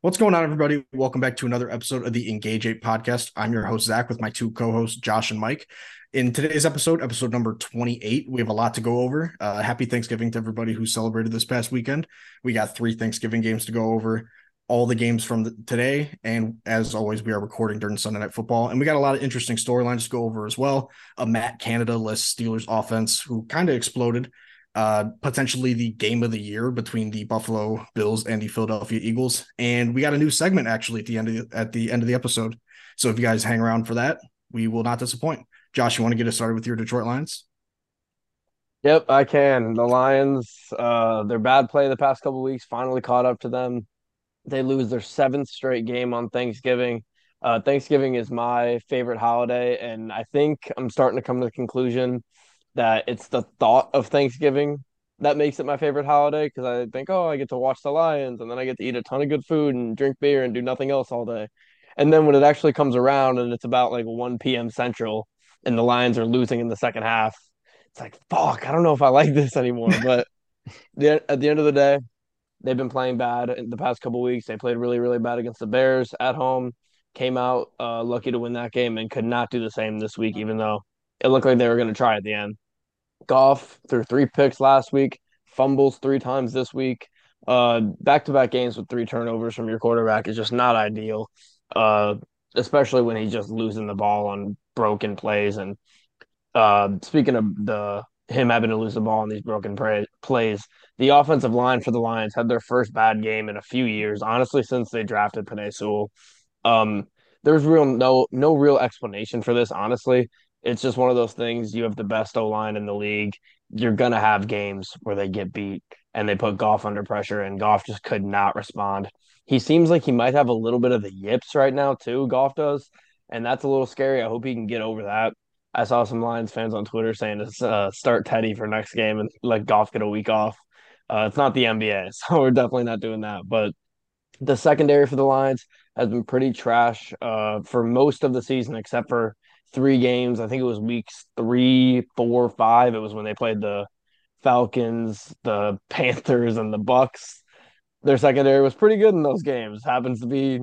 What's going on, everybody? Welcome back to another episode of the Engage 8 podcast. I'm your host, Zach, with my two co hosts, Josh and Mike. In today's episode, episode number 28, we have a lot to go over. Uh, happy Thanksgiving to everybody who celebrated this past weekend. We got three Thanksgiving games to go over, all the games from the, today. And as always, we are recording during Sunday Night Football. And we got a lot of interesting storylines to go over as well. A Matt Canada list Steelers offense who kind of exploded uh, potentially the game of the year between the Buffalo Bills and the Philadelphia Eagles. And we got a new segment actually at the end of the, at the end of the episode. So if you guys hang around for that, we will not disappoint. Josh, you want to get us started with your Detroit Lions? Yep, I can. The Lions, uh, their bad play the past couple weeks finally caught up to them. They lose their seventh straight game on Thanksgiving. Uh, Thanksgiving is my favorite holiday, and I think I'm starting to come to the conclusion that it's the thought of Thanksgiving that makes it my favorite holiday because I think, oh, I get to watch the Lions and then I get to eat a ton of good food and drink beer and do nothing else all day. And then when it actually comes around and it's about like 1 p.m. Central and the Lions are losing in the second half, it's like, fuck, I don't know if I like this anymore. But the, at the end of the day, they've been playing bad in the past couple weeks. They played really, really bad against the Bears at home, came out uh, lucky to win that game and could not do the same this week, even though it looked like they were going to try at the end. Goff threw three picks last week, fumbles three times this week. Uh, back-to-back games with three turnovers from your quarterback is just not ideal. Uh, especially when he's just losing the ball on broken plays. And uh, speaking of the him having to lose the ball on these broken pra- plays, the offensive line for the Lions had their first bad game in a few years, honestly, since they drafted Penei Sewell. Um, there's real no no real explanation for this, honestly it's just one of those things. You have the best O line in the league. You're gonna have games where they get beat and they put Goff under pressure, and Goff just could not respond. He seems like he might have a little bit of the yips right now too. Goff does, and that's a little scary. I hope he can get over that. I saw some Lions fans on Twitter saying to uh, start Teddy for next game and let Goff get a week off. Uh, it's not the NBA, so we're definitely not doing that. But the secondary for the Lions has been pretty trash uh, for most of the season, except for three games. I think it was weeks three, four, five. It was when they played the Falcons, the Panthers, and the Bucks. Their secondary was pretty good in those games. Happens to be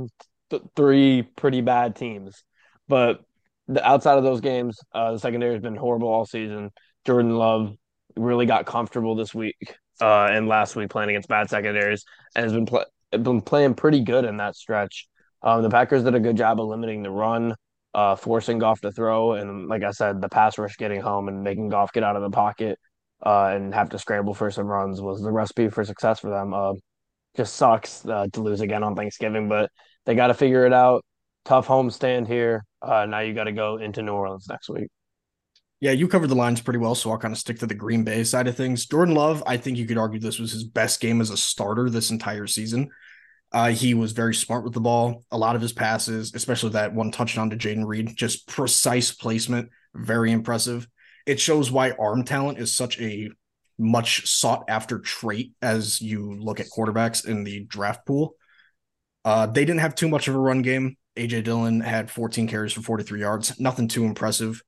th- three pretty bad teams, but the, outside of those games, uh, the secondary has been horrible all season. Jordan Love really got comfortable this week uh, and last week playing against bad secondaries, and has been pl- been playing pretty good in that stretch. Um, the Packers did a good job of limiting the run uh, forcing Goff to throw, and like I said, the pass rush getting home and making Goff get out of the pocket uh, and have to scramble for some runs was the recipe for success for them. Uh, just sucks uh, to lose again on Thanksgiving, but they got to figure it out. Tough home stand here. Uh, now you got to go into New Orleans next week. Yeah, you covered the Lions pretty well, so I'll kind of stick to the Green Bay side of things. Jordan Love, I think you could argue this was his best game as a starter this entire season. Uh, he was very smart with the ball. A lot of his passes, especially that one touchdown to Jayden Reed, just precise placement, very impressive. It shows why arm talent is such a much sought after trait as you look at quarterbacks in the draft pool. Uh, they didn't have too much of a run game. AJ Dillon had 14 carries for 43 yards, nothing too impressive.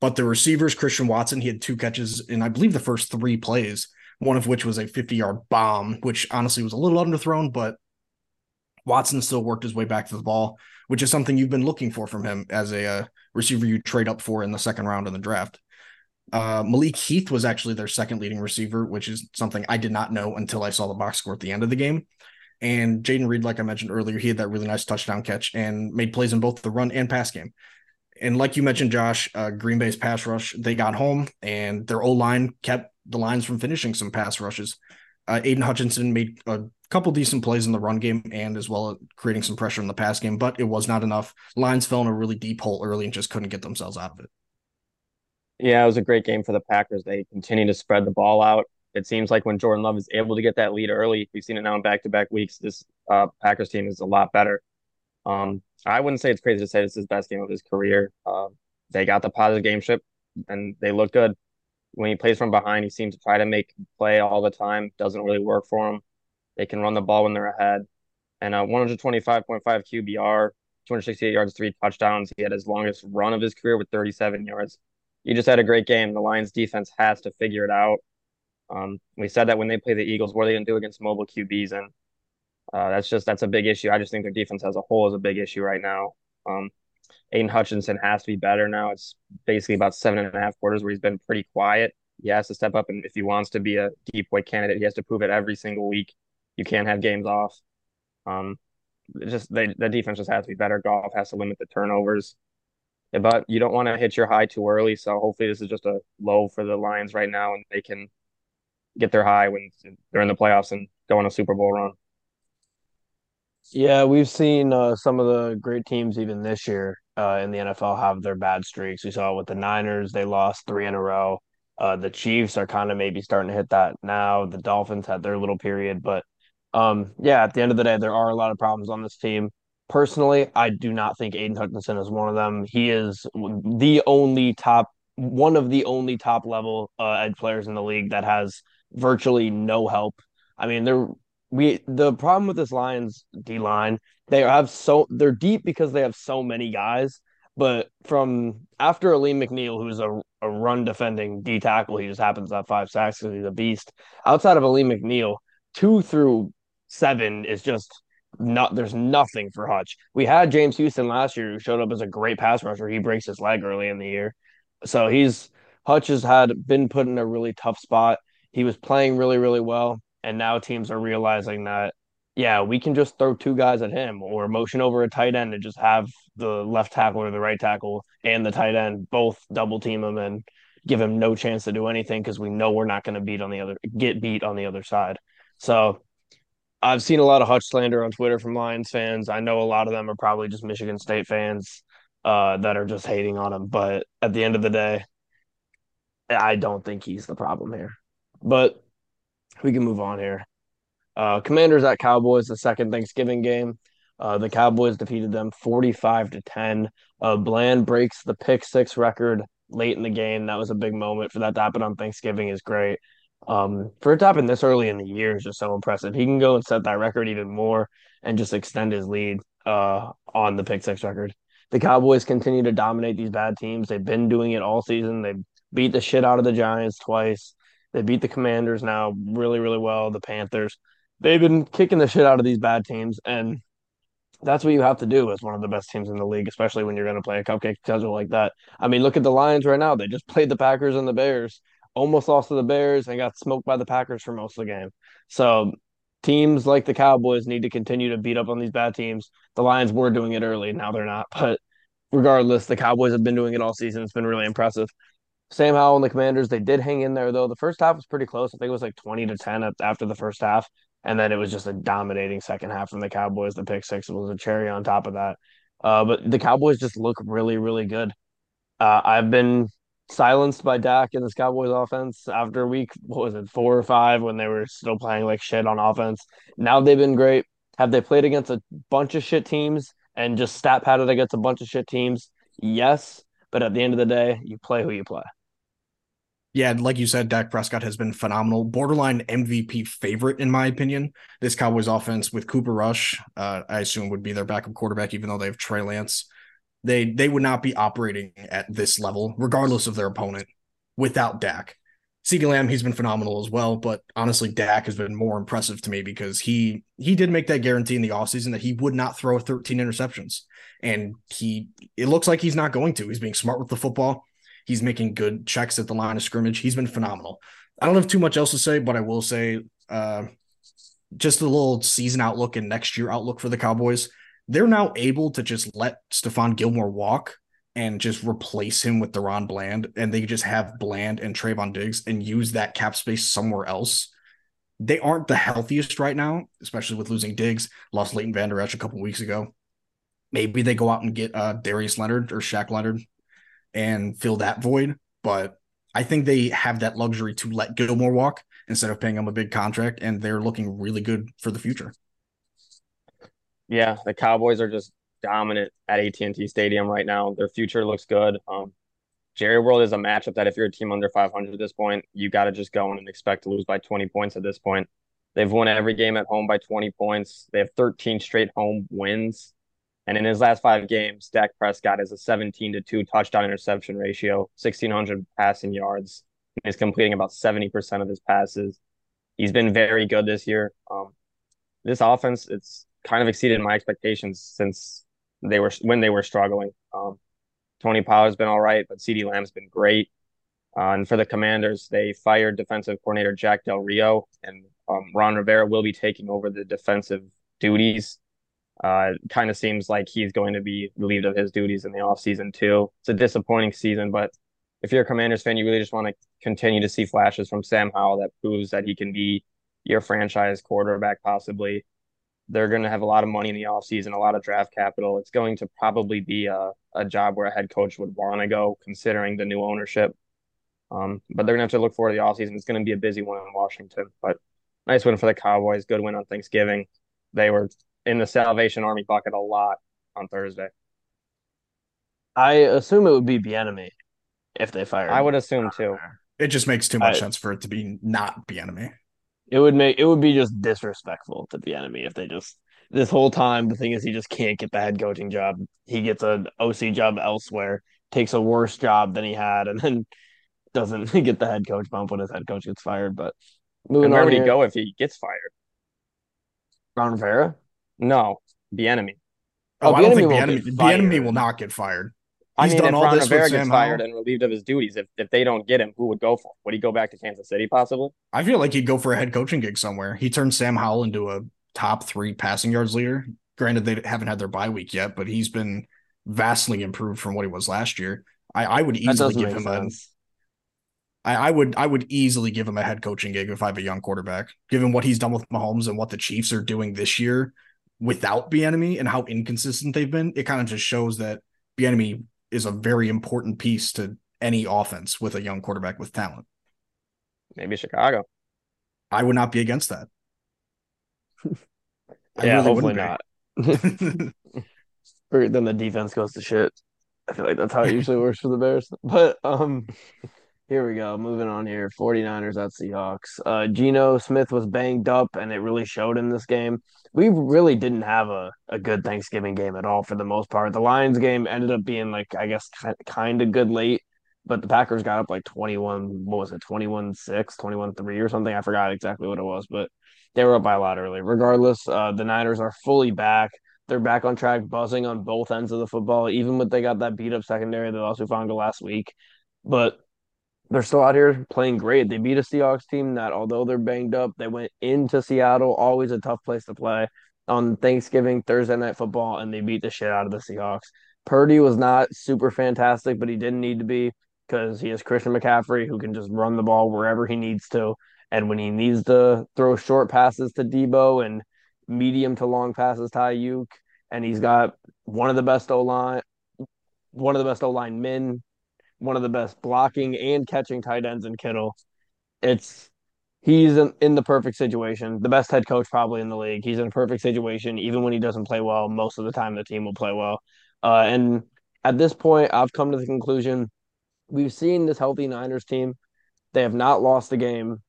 But the receivers, Christian Watson, he had two catches in, I believe, the first three plays, one of which was a 50 yard bomb, which honestly was a little underthrown, but Watson still worked his way back to the ball, which is something you've been looking for from him as a uh, receiver you trade up for in the second round in the draft. Uh, Malik Heath was actually their second leading receiver, which is something I did not know until I saw the box score at the end of the game. And Jayden Reed, like I mentioned earlier, he had that really nice touchdown catch and made plays in both the run and pass game. And like you mentioned, Josh, uh, Green Bay's pass rush, they got home and their O line kept the Lions from finishing some pass rushes. Uh, Aidan Hutchinson made a couple decent plays in the run game and as well creating some pressure in the pass game, but it was not enough. Lions fell in a really deep hole early and just couldn't get themselves out of it. Yeah, it was a great game for the Packers. They continue to spread the ball out. It seems like when Jordan Love is able to get that lead early, we've seen it now in back to back weeks. This uh, Packers team is a lot better. Um, I wouldn't say it's crazy to say this is his best game of his career. Uh, they got the positive game ship and they look good. When he plays from behind, he seems to try to make play all the time. Doesn't really work for him. They can run the ball when they're ahead. And uh, 125.5 QBR, 268 yards, three touchdowns. He had his longest run of his career with 37 yards. He just had a great game. The Lions defense has to figure it out. Um, we said that when they play the Eagles, what are they going to do against mobile QBs? And Uh, that's just that's a big issue. I just think their defense as a whole is a big issue right now. Um, Aidan Hutchinson has to be better now. It's basically about seven and a half quarters where he's been pretty quiet. He has to step up, and if he wants to be a DPOY candidate, he has to prove it every single week. You can't have games off. Um, just they, the defense just has to be better. Goff has to limit the turnovers, but you don't want to hit your high too early. So hopefully this is just a low for the Lions right now, and they can get their high when they're in the playoffs and go on a Super Bowl run. Yeah, we've seen uh, some of the great teams even this year uh, in the NFL have their bad streaks. We saw it with the Niners; they lost three in a row. Uh, the Chiefs are kind of maybe starting to hit that now. The Dolphins had their little period, but um, yeah, at the end of the day, there are a lot of problems on this team. Personally, I do not think Aidan Hutchinson is one of them. He is the only top, one of the only top level uh, edge players in the league that has virtually no help. I mean, they're we the problem with this Lions D line, they have so they're deep because they have so many guys. But from after Alim McNeill, who's a, a run defending D tackle, he just happens to have five sacks because he's a beast. Outside of Alim McNeill, two through seven is just not there's nothing for Hutch. We had James Houston last year who showed up as a great pass rusher. He breaks his leg early in the year. So he's Hutch has had been put in a really tough spot. He was playing really, really well. And now teams are realizing that, yeah, we can just throw two guys at him or motion over a tight end and just have the left tackle or the right tackle and the tight end both double team him and give him no chance to do anything because we know we're not going to beat on the other get beat on the other side. So I've seen a lot of Hutch slander on Twitter from Lions fans. I know a lot of them are probably just Michigan State fans uh, that are just hating on him. But at the end of the day, I don't think he's the problem here. But we can move on here. Uh, Commanders at Cowboys, the second Thanksgiving game. Uh, the Cowboys defeated them 45 to 10. Uh, Bland breaks the pick six record late in the game. That was a big moment for that to happen on Thanksgiving is great. Um, for it to happen this early in the year is just so impressive. He can go and set that record even more and just extend his lead uh, on the pick six record. The Cowboys continue to dominate these bad teams. They've been doing it all season. They beat the shit out of the Giants twice. They beat the Commanders now really, really well. The Panthers. They've been kicking the shit out of these bad teams, and that's what you have to do as one of the best teams in the league, especially when you're going to play a cupcake schedule like that. I mean, look at the Lions right now. They just played the Packers and the Bears, almost lost to the Bears, and got smoked by the Packers for most of the game. So teams like the Cowboys need to continue to beat up on these bad teams. The Lions were doing it early, now they're not. But regardless, the Cowboys have been doing it all season. It's been really impressive. Sam Howell and the Commanders, they did hang in there though. The first half was pretty close. I think it was like 20 to 10 after the first half. And then it was just a dominating second half from the Cowboys. The pick six was a cherry on top of that. Uh, but the Cowboys just look really, really good. Uh, I've been silenced by Dak and this Cowboys offense after week, what was it, four or five when they were still playing like shit on offense. Now they've been great. Have they played against a bunch of shit teams and just stat padded against a bunch of shit teams? Yes. But at the end of the day, you play who you play. Yeah, like you said, Dak Prescott has been phenomenal. Borderline MVP favorite, in my opinion. This Cowboys offense with Cooper Rush, uh, I assume would be their backup quarterback, even though they have Trey Lance. They they would not be operating at this level, regardless of their opponent, without Dak. CeeDee Lamb, he's been phenomenal as well, but honestly, Dak has been more impressive to me because he he did make that guarantee in the offseason that he would not throw 13 interceptions. And he it looks like he's not going to. He's being smart with the football He's making good checks at the line of scrimmage. He's been phenomenal. I don't have too much else to say, but I will say uh, just a little season outlook and next year outlook for the Cowboys. They're now able to just let Stephon Gilmore walk and just replace him with DaRon Bland, and they just have Bland and Trevon Diggs and use that cap space somewhere else. They aren't the healthiest right now, especially with losing Diggs. Lost Leighton Vander Esch a couple weeks ago. Maybe they go out and get uh, Darius Leonard or Shaq Leonard and fill that void. But I think they have that luxury to let Gilmore walk instead of paying him a big contract, and they're looking really good for the future. Yeah, the Cowboys are just dominant at AT&T Stadium right now. Their future looks good. Um, Jerry World is a matchup that if you're a team under 500 at this point, you got to just go in and expect to lose by 20 points at this point. They've won every game at home by 20 points. They have 13 straight home wins. And in his last five games, Dak Prescott has a 17 to 2 touchdown interception ratio, 1,600 passing yards. He's completing about 70% of his passes. He's been very good this year. Um, this offense, it's kind of exceeded my expectations since they were when they were struggling. Um, Tony Pollard's been all right, but CeeDee Lamb's been great. Uh, and for the Commanders, they fired defensive coordinator Jack Del Rio, and um, Ron Rivera will be taking over the defensive duties. Uh, kind of seems like he's going to be relieved of his duties in the offseason, too. It's a disappointing season, but if you're a Commanders fan, you really just want to continue to see flashes from Sam Howell that proves that he can be your franchise quarterback, possibly. They're going to have a lot of money in the offseason, a lot of draft capital. It's going to probably be a, a job where a head coach would want to go, considering the new ownership. Um, but they're going to have to look forward to the offseason. It's going to be a busy one in Washington. But nice win for the Cowboys. Good win on Thanksgiving. They were in the Salvation Army bucket a lot on Thursday. I assume it would be Bieniemy if they fired. I would assume too. It just makes too much I, sense for it to be not enemy. It would make it would be just disrespectful to Bieniemy if they just this whole time the thing is he just can't get the head coaching job. He gets an OC job elsewhere, takes a worse job than he had, and then doesn't get the head coach bump when his head coach gets fired. But moving and where would he go if he gets fired? Ron Rivera? No, Bieniemy. Oh, oh I don't think Bieniemy, Bieniemy will not get fired. I He's mean, if Ron Rivera gets fired and relieved of his duties, if, if they don't get him, who would go for him? Would he go back to Kansas City possibly? I feel like he'd go for a head coaching gig somewhere. He turned Sam Howell into a top three passing yards leader. Granted, they haven't had their bye week yet, but he's been vastly improved from what he was last year. I, I would easily give him sense. a I, I would I would easily give him a head coaching gig if I have a young quarterback. Given what he's done with Mahomes and what the Chiefs are doing this year without Bieniemy and how inconsistent they've been, it kind of just shows that Bieniemy is a very important piece to any offense with a young quarterback with talent. Maybe Chicago. I would not be against that. yeah, really hopefully not. or then the defense goes to shit. I feel like that's how it usually works for the Bears. But um here we go. Moving on here. 49ers at Seahawks. Uh Geno Smith was banged up and it really showed in this game we really didn't have a, a good Thanksgiving game at all for the most part. The Lions game ended up being like I guess kind of good late, but the Packers got up like 21 what was it 21-6, 21-3 or something. I forgot exactly what it was, but they were up by a lot early. Regardless, uh, the Niners are fully back. They're back on track, buzzing on both ends of the football, even with they got that beat up secondary that lost Hufanga last week. But they're still out here playing great. They beat a Seahawks team that, although they're banged up, they went into Seattle, always a tough place to play on Thanksgiving, Thursday night football, and they beat the shit out of the Seahawks. Purdy was not super fantastic, but he didn't need to be because he has Christian McCaffrey who can just run the ball wherever he needs to. And when he needs to throw short passes to Deebo and medium to long passes to Aiyuk, and he's got one of the best O line, one of the best O line men one of the best blocking and catching tight ends in Kittle. It's he's in, in the perfect situation. The best head coach probably in the league. He's in a perfect situation. Even when he doesn't play well, most of the time the team will play well. Uh, and at this point, I've come to the conclusion we've seen this healthy Niners team. They have not lost a game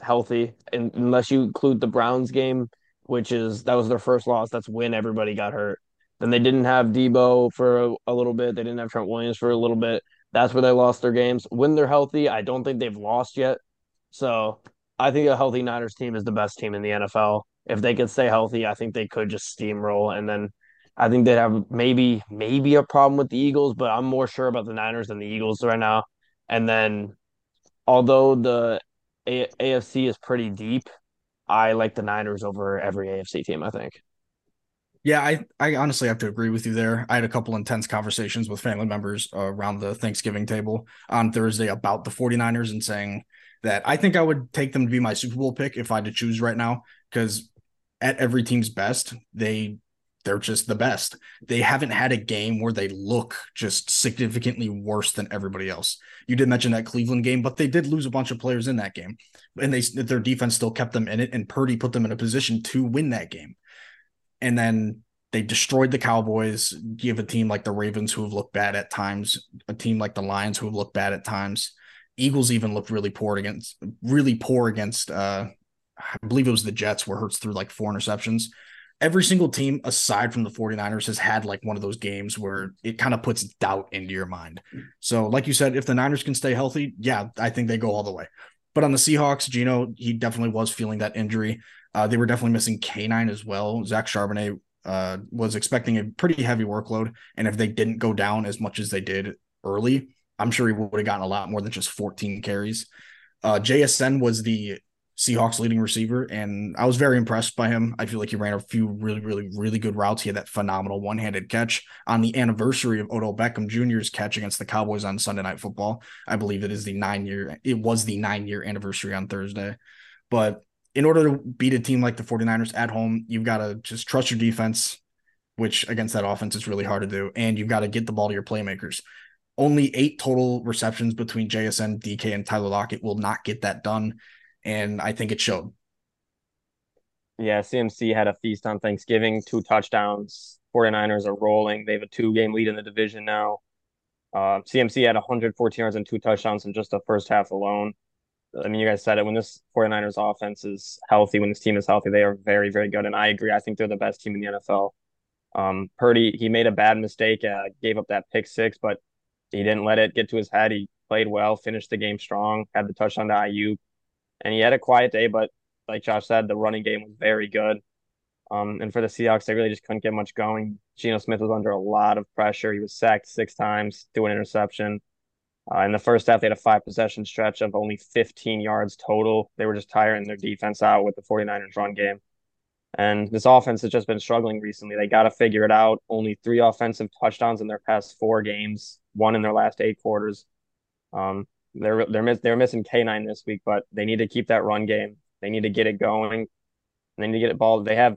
healthy, unless you include the Browns game, which is that was their first loss. That's when everybody got hurt. Then they didn't have Deebo for a, a little bit. They didn't have Trent Williams for a little bit. That's where they lost their games. When they're healthy, I don't think they've lost yet. So I think a healthy Niners team is the best team in the NFL. If they could stay healthy, I think they could just steamroll. And then I think they'd have maybe maybe a problem with the Eagles, but I'm more sure about the Niners than the Eagles right now. And then although the a- AFC is pretty deep, I like the Niners over every AFC team, I think. Yeah, I, I honestly have to agree with you there. I had a couple intense conversations with family members around the Thanksgiving table on Thursday about the 49ers and saying that I think I would take them to be my Super Bowl pick if I had to choose right now because at every team's best, they they're just the best. They haven't had a game where they look just significantly worse than everybody else. You did mention that Cleveland game, but they did lose a bunch of players in that game. And they their defense still kept them in it and Purdy put them in a position to win that game and then they destroyed the Cowboys. Give a team like the Ravens who have looked bad at times, a team like the Lions who have looked bad at times. Eagles even looked really poor against really poor against uh I believe it was the Jets where Hurts threw like four interceptions. Every single team aside from the 49ers has had like one of those games where it kind of puts doubt into your mind. So, like you said, if the Niners can stay healthy, yeah, I think they go all the way. But on the Seahawks, Geno, he definitely was feeling that injury. Uh, they were definitely missing K9 as well. Zach Charbonnet uh, was expecting a pretty heavy workload. And if they didn't go down as much as they did early, I'm sure he would have gotten a lot more than just 14 carries. Uh, JSN was the Seahawks leading receiver, and I was very impressed by him. I feel like he ran a few really, really, really good routes. He had that phenomenal one handed catch on the anniversary of Odell Beckham Jr.'s catch against the Cowboys on Sunday Night Football. I believe it is the nine year, it was the nine year anniversary on Thursday. But in order to beat a team like the 49ers at home, you've got to just trust your defense, which against that offense is really hard to do. And you've got to get the ball to your playmakers. Only eight total receptions between JSN, DK, and Tyler Lockett will not get that done and I think it showed. Yeah, CMC had a feast on Thanksgiving, two touchdowns. 49ers are rolling. They have a two game lead in the division now. Uh, CMC had 114 yards and two touchdowns in just the first half alone. I mean, you guys said it. When this 49ers offense is healthy, when this team is healthy, they are very, very good. And I agree. I think they're the best team in the NFL. Um, Purdy, he made a bad mistake, uh, gave up that pick six, but he didn't let it get to his head. He played well, finished the game strong, had the touchdown to Aiyuk and he had a quiet day, but like Josh said, the running game was very good. Um, and for the Seahawks, they really just couldn't get much going. Geno Smith was under a lot of pressure. He was sacked six times, threw an interception. Uh, in the first half, they had a five possession stretch of only 15 yards total. They were just tiring their defense out with the 49ers run game. And this offense has just been struggling recently. They got to figure it out. Only three offensive touchdowns in their past four games, one in their last eight quarters. Um, they're they're miss, they're missing K9 this week, but they need to keep that run game. They need to get it going. They need to get it ball. They have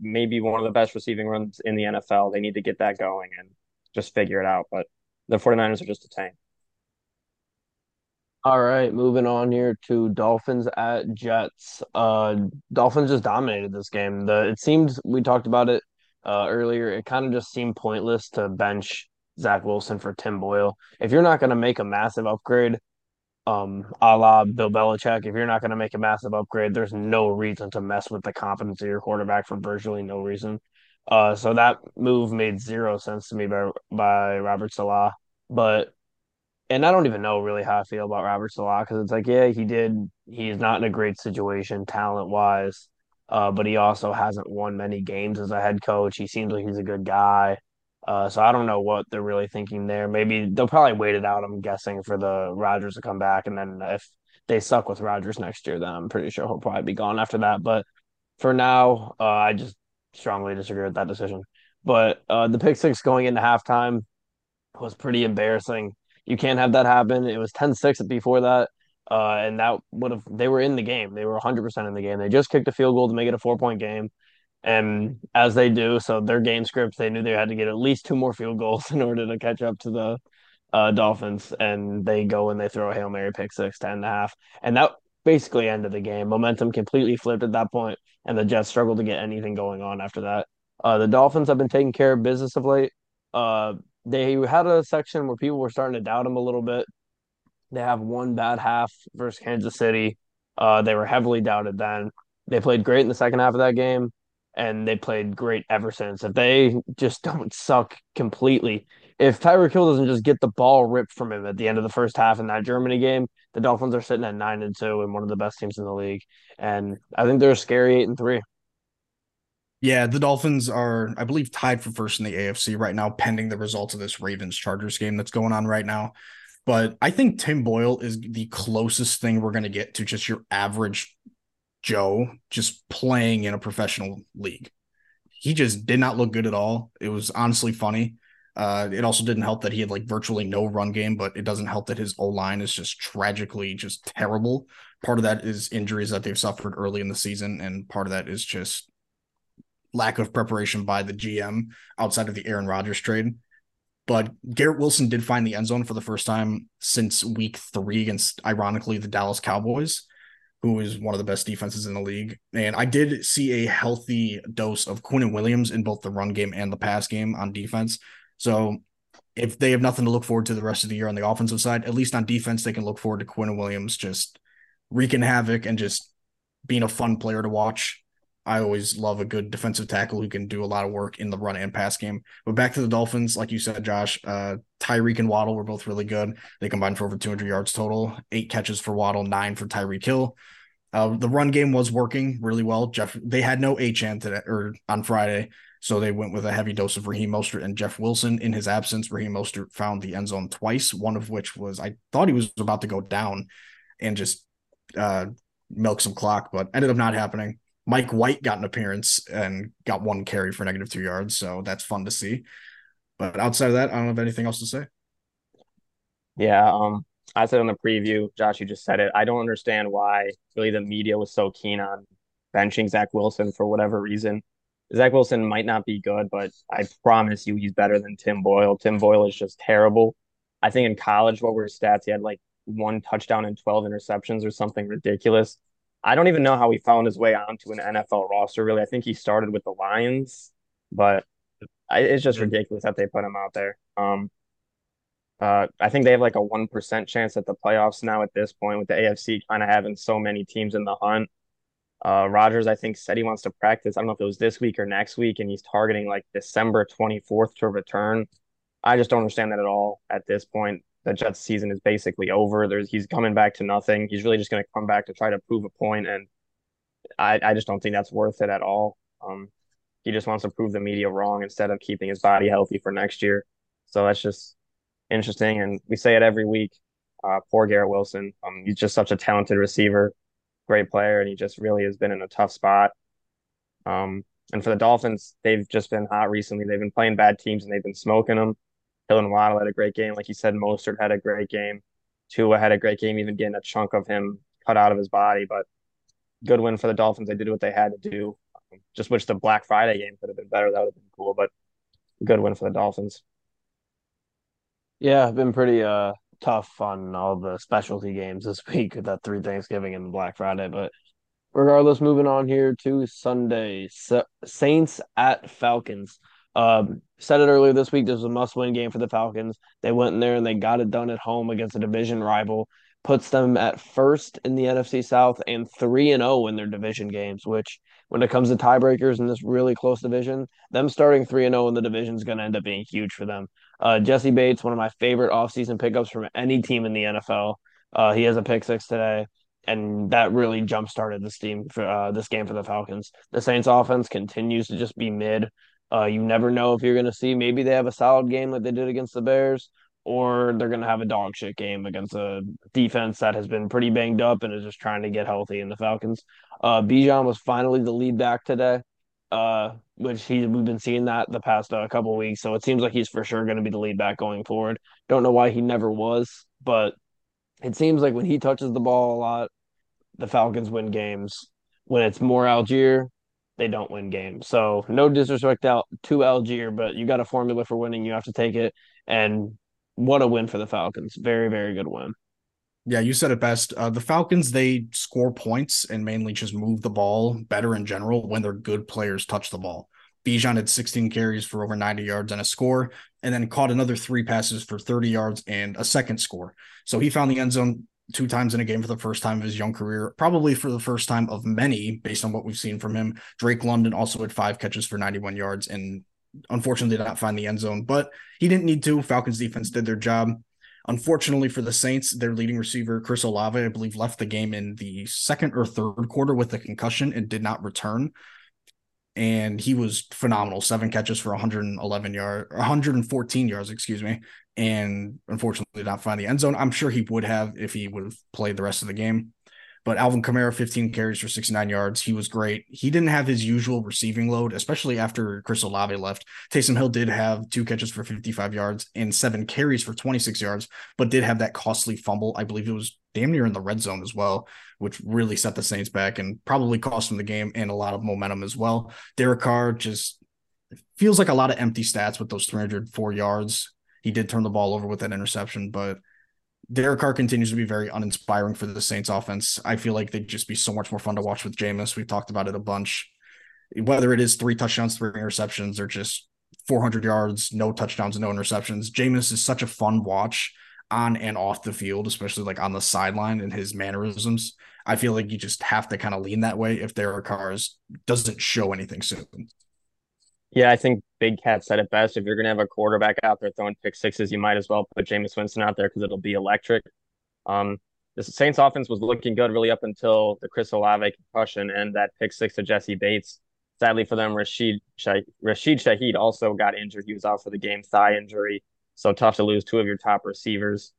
maybe one of the best receiving runs in the NFL. They need to get that going and just figure it out. But the 49ers are just a tank. All right, moving on here to Dolphins at Jets. Uh, Dolphins just dominated this game. The it seemed we talked about it uh, earlier. It kind of just seemed pointless to bench Zach Wilson for Tim Boyle. If you're not going to make a massive upgrade, um, a la Bill Belichick, if you're not going to make a massive upgrade, there's no reason to mess with the competence of your quarterback for virtually no reason. Uh, so that move made zero sense to me by by Robert Saleh. But and I don't even know really how I feel about Robert Saleh because it's like, yeah, he did. He's not in a great situation talent wise, uh, but he also hasn't won many games as a head coach. He seems like he's a good guy. Uh, so I don't know what they're really thinking there. Maybe they'll probably wait it out. I'm guessing for the Rodgers to come back, and then if they suck with Rodgers next year, then I'm pretty sure he'll probably be gone after that. But for now, uh, I just strongly disagree with that decision. But uh, the pick six going into halftime was pretty embarrassing. You can't have that happen. It was 10-6 before that. Uh, and that would have they were in the game. They were 100% in the game. They just kicked a field goal to make it a four point game and as they do, so their game script, they knew they had to get at least two more field goals in order to catch up to the uh, Dolphins, and they go and they throw a hail mary pick six, 10 and a half, and that basically ended the game. Momentum completely flipped at that point, and the Jets struggled to get anything going on after that. Uh, the Dolphins have been taking care of business of late. Uh, they had a section where people were starting to doubt them a little bit. They have one bad half versus Kansas City. Uh, they were heavily doubted then. They played great in the second half of that game and they played great ever since. If they just don't suck completely, if Tyreek Hill doesn't just get the ball ripped from him at the end of the first half in that Germany game, the Dolphins are sitting at nine and two and one of the best teams in the league. And I think they're a scary eight and three. Yeah, the Dolphins are, I believe, tied for first in the AFC right now, pending the results of this Ravens Chargers game that's going on right now. But I think Tim Boyle is the closest thing we're going to get to just your average Joe just playing in a professional league. He just did not look good at all. It was honestly funny. Uh, it also didn't help that he had like virtually no run game, but it doesn't help that his O line is just tragically just terrible. Part of that is injuries that they've suffered early in the season, and part of that is just lack of preparation by the GM outside of the Aaron Rodgers trade. But Garrett Wilson did find the end zone for the first time since week three against, ironically, the Dallas Cowboys who is one of the best defenses in the league. And I did see a healthy dose of Quinnen Williams in both the run game and the pass game on defense. So if they have nothing to look forward to the rest of the year on the offensive side, at least on defense, they can look forward to Quinnen Williams just wreaking havoc and just being a fun player to watch. I always love a good defensive tackle who can do a lot of work in the run and pass game. But back to the Dolphins, like you said, Josh, uh, Tyreek and Waddle were both really good. They combined for over 200 yards total, eight catches for Waddle, nine for Tyreek Hill. Uh, the run game was working really well. Jeff, they had no Achane today or on Friday, so they went with a heavy dose of Raheem Mostert and Jeff Wilson. In his absence, Raheem Mostert found the end zone twice, one of which was I thought he was about to go down and just uh, milk some clock, but ended up not happening. Mike White got an appearance and got one carry for negative two yards, so that's fun to see. But outside of that, I don't have anything else to say. Yeah, um, I said in the preview, Josh, you just said it. I don't understand why really the media was so keen on benching Zach Wilson for whatever reason. Zach Wilson might not be good, but I promise you he's better than Tim Boyle. Tim Boyle is just terrible. I think in college, what were his stats? He had like one touchdown and 12 interceptions or something ridiculous. I don't even know how he found his way onto an NFL roster, really. I think he started with the Lions, but it's just ridiculous that they put him out there. Um, uh, I think they have like a 1% chance at the playoffs now at this point with the AFC kind of having so many teams in the hunt. Uh, Rodgers, I think, said he wants to practice. I don't know if it was this week or next week, and he's targeting like December 24th to return. I just don't understand that at all at this point. The Jets season is basically over. There's he's coming back to nothing. He's really just going to come back to try to prove a point, and I, I just don't think that's worth it at all. Um, he just wants to prove the media wrong instead of keeping his body healthy for next year. So that's just interesting. And we say it every week. Uh, poor Garrett Wilson. Um, he's just such a talented receiver, great player, and he just really has been in a tough spot. Um, and for the Dolphins, they've just been hot recently. They've been playing bad teams and they've been smoking them. Hill and Waddle had a great game, like you said. Mostert had a great game. Tua had a great game, even getting a chunk of him cut out of his body. But good win for the Dolphins. They did what they had to do. Just wish the Black Friday game could have been better. That would have been cool. But good win for the Dolphins. Yeah, I've been pretty uh tough on all the specialty games this week with that three Thanksgiving and Black Friday. But regardless, moving on here to Sunday, Saints at Falcons. Um, said it earlier this week. This was a must-win game for the Falcons. They went in there and they got it done at home against a division rival. Puts them at first in the NFC South and three and zero oh in their division games. Which, when it comes to tiebreakers in this really close division, them starting three and zero oh in the division is going to end up being huge for them. Uh, Jessie Bates, one of my favorite offseason pickups from any team in the NFL. Uh, he has a pick six today, and that really jump started this team for uh, this game for the Falcons. The Saints offense continues to just be mid. Uh, you never know if you're going to see maybe they have a solid game like they did against the Bears, or they're going to have a dog shit game against a defense that has been pretty banged up and is just trying to get healthy in the Falcons. Uh, Bijan was finally the lead back today uh, which he we've been seeing that the past uh, couple weeks. So it seems like he's for sure going to be the lead back going forward. Don't know why he never was, but it seems like when he touches the ball a lot, the Falcons win games. When it's more Allgeier, they don't win games. So no disrespect out to Allgeier, but you got a formula for winning. You have to take it. And what a win for the Falcons! Very very good win. Yeah, you said it best. Uh, the Falcons, they score points and mainly just move the ball better in general when their good players touch the ball. Bijan had 16 carries for over 90 yards and a score, and then caught another three passes for 30 yards and a second score. So he found the end zone two times in a game for the first time of his young career, probably for the first time of many, based on what we've seen from him. Drake London also had five catches for 91 yards and unfortunately did not find the end zone, but he didn't need to. Falcons defense did their job. Unfortunately for the Saints, their leading receiver, Chris Olave, I believe, left the game in the second or third quarter with a concussion and did not return. And he was phenomenal. Seven catches for 111 yards, 114 yards, excuse me. And unfortunately, not find the end zone. I'm sure he would have if he would have played the rest of the game. But Alvin Kamara, 15 carries for 69 yards. He was great. He didn't have his usual receiving load, especially after Chris Olave left. Taysom Hill did have two catches for 55 yards and seven carries for 26 yards, but did have that costly fumble. I believe it was damn near in the red zone as well, which really set the Saints back and probably cost them the game and a lot of momentum as well. Derek Carr just feels like a lot of empty stats with those 304 yards. He did turn the ball over with that interception, but Derek Carr continues to be very uninspiring for the Saints offense. I feel like they'd just be so much more fun to watch with Jameis. We've talked about it a bunch. Whether it is three touchdowns, three interceptions, or just 400 yards, no touchdowns, no interceptions, Jameis is such a fun watch on and off the field, especially like on the sideline and his mannerisms. I feel like you just have to kind of lean that way if Derek Carr doesn't show anything soon. Yeah, I think Big Cat said it best. If you're going to have a quarterback out there throwing pick sixes, you might as well put Jameis Winston out there because it'll be electric. Um, the Saints offense was looking good really up until the Chris Olave concussion and that pick six to Jessie Bates. Sadly for them, Rashid Rashid Shaheed also got injured. He was out for the game, thigh injury. So tough to lose two of your top receivers.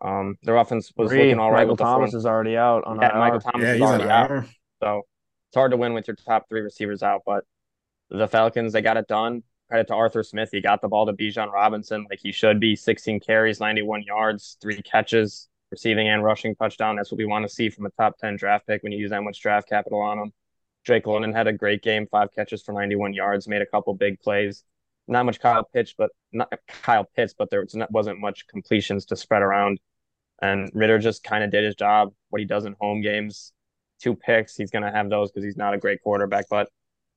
Um, their offense was Three. looking all right. Michael Thomas is already out on yeah, Michael Thomas yeah, is already out. So it's hard to win with your top three receivers out. But the Falcons, they got it done. Credit to Arthur Smith. He got the ball to Bijan Robinson like he should be. 16 carries, 91 yards, three catches receiving and rushing touchdown. That's what we want to see from a top 10 draft pick when you use that much draft capital on him. Drake London had a great game, five catches for 91 yards, made a couple big plays. Not much Kyle Pitts, but not Kyle Pitts, but there wasn't much completions to spread around. And Ridder just kind of did his job, what he does in home games. Two picks, he's going to have those because he's not a great quarterback, but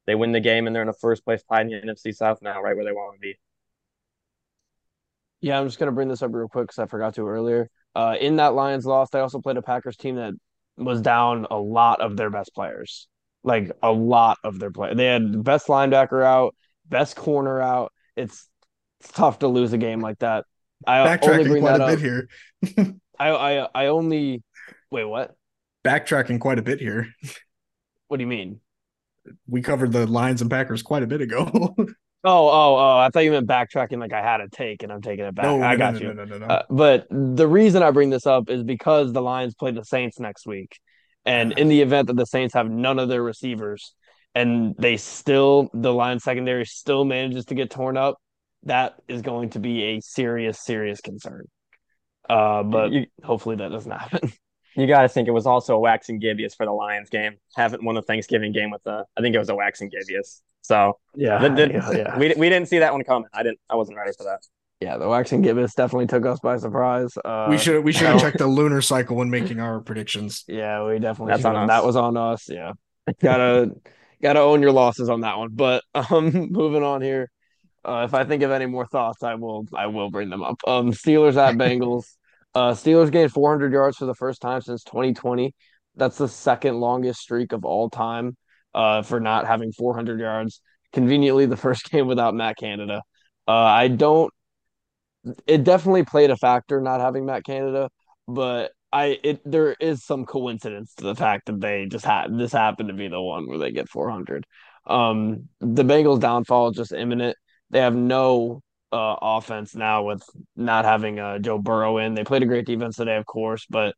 they win the game and they're in the first place tied in the NFC South now, right where they want to be. Yeah, I'm just going to bring this up real quick because I forgot to earlier. Uh, in that Lions loss, they also played a Packers team that was down a lot of their best players, like a lot of their play. They had best linebacker out, best corner out. It's, it's tough to lose a game like that. I only bring that up here. I, I I only wait. What? Backtracking quite a bit here. What do you mean? We covered the Lions and Packers quite a bit ago. Oh, oh, oh! I thought you meant backtracking, like I had a take and I'm taking it back. No, I got no, you. No, no, no, uh, but the reason I bring this up is because the Lions play the Saints next week, and in the event that the Saints have none of their receivers, and they still the Lions secondary still manages to get torn up, that is going to be a serious, serious concern. Uh, but you, hopefully that doesn't happen. You got to think it was also a waxing and gibbous for the Lions game. Haven't won a Thanksgiving game with a. I think it was a waxing and gibbous. So yeah, the, the, yeah, yeah, we we didn't see that one coming. I didn't. I wasn't ready for that. Yeah, the waxing and gibbous definitely took us by surprise. Uh, we should we should have checked the lunar cycle when making our predictions. Yeah, we definitely. That's on us. That was on us. Yeah, gotta gotta own your losses on that one. But um, moving on here. Uh, if I think of any more thoughts, I will I will bring them up. Um, Steelers at Bengals. Uh, Steelers gained 400 yards for the first time since 2020. That's the second longest streak of all time uh, for not having 400 yards. Conveniently, the first game without Matt Canada. Uh, I don't. It definitely played a factor not having Matt Canada, but I it there is some coincidence to the fact that they just had this happened to be the one where they get 400. Um, the Bengals' downfall is just imminent. They have no uh, offense now with not having uh, Joe Burrow in. They played a great defense today, of course, but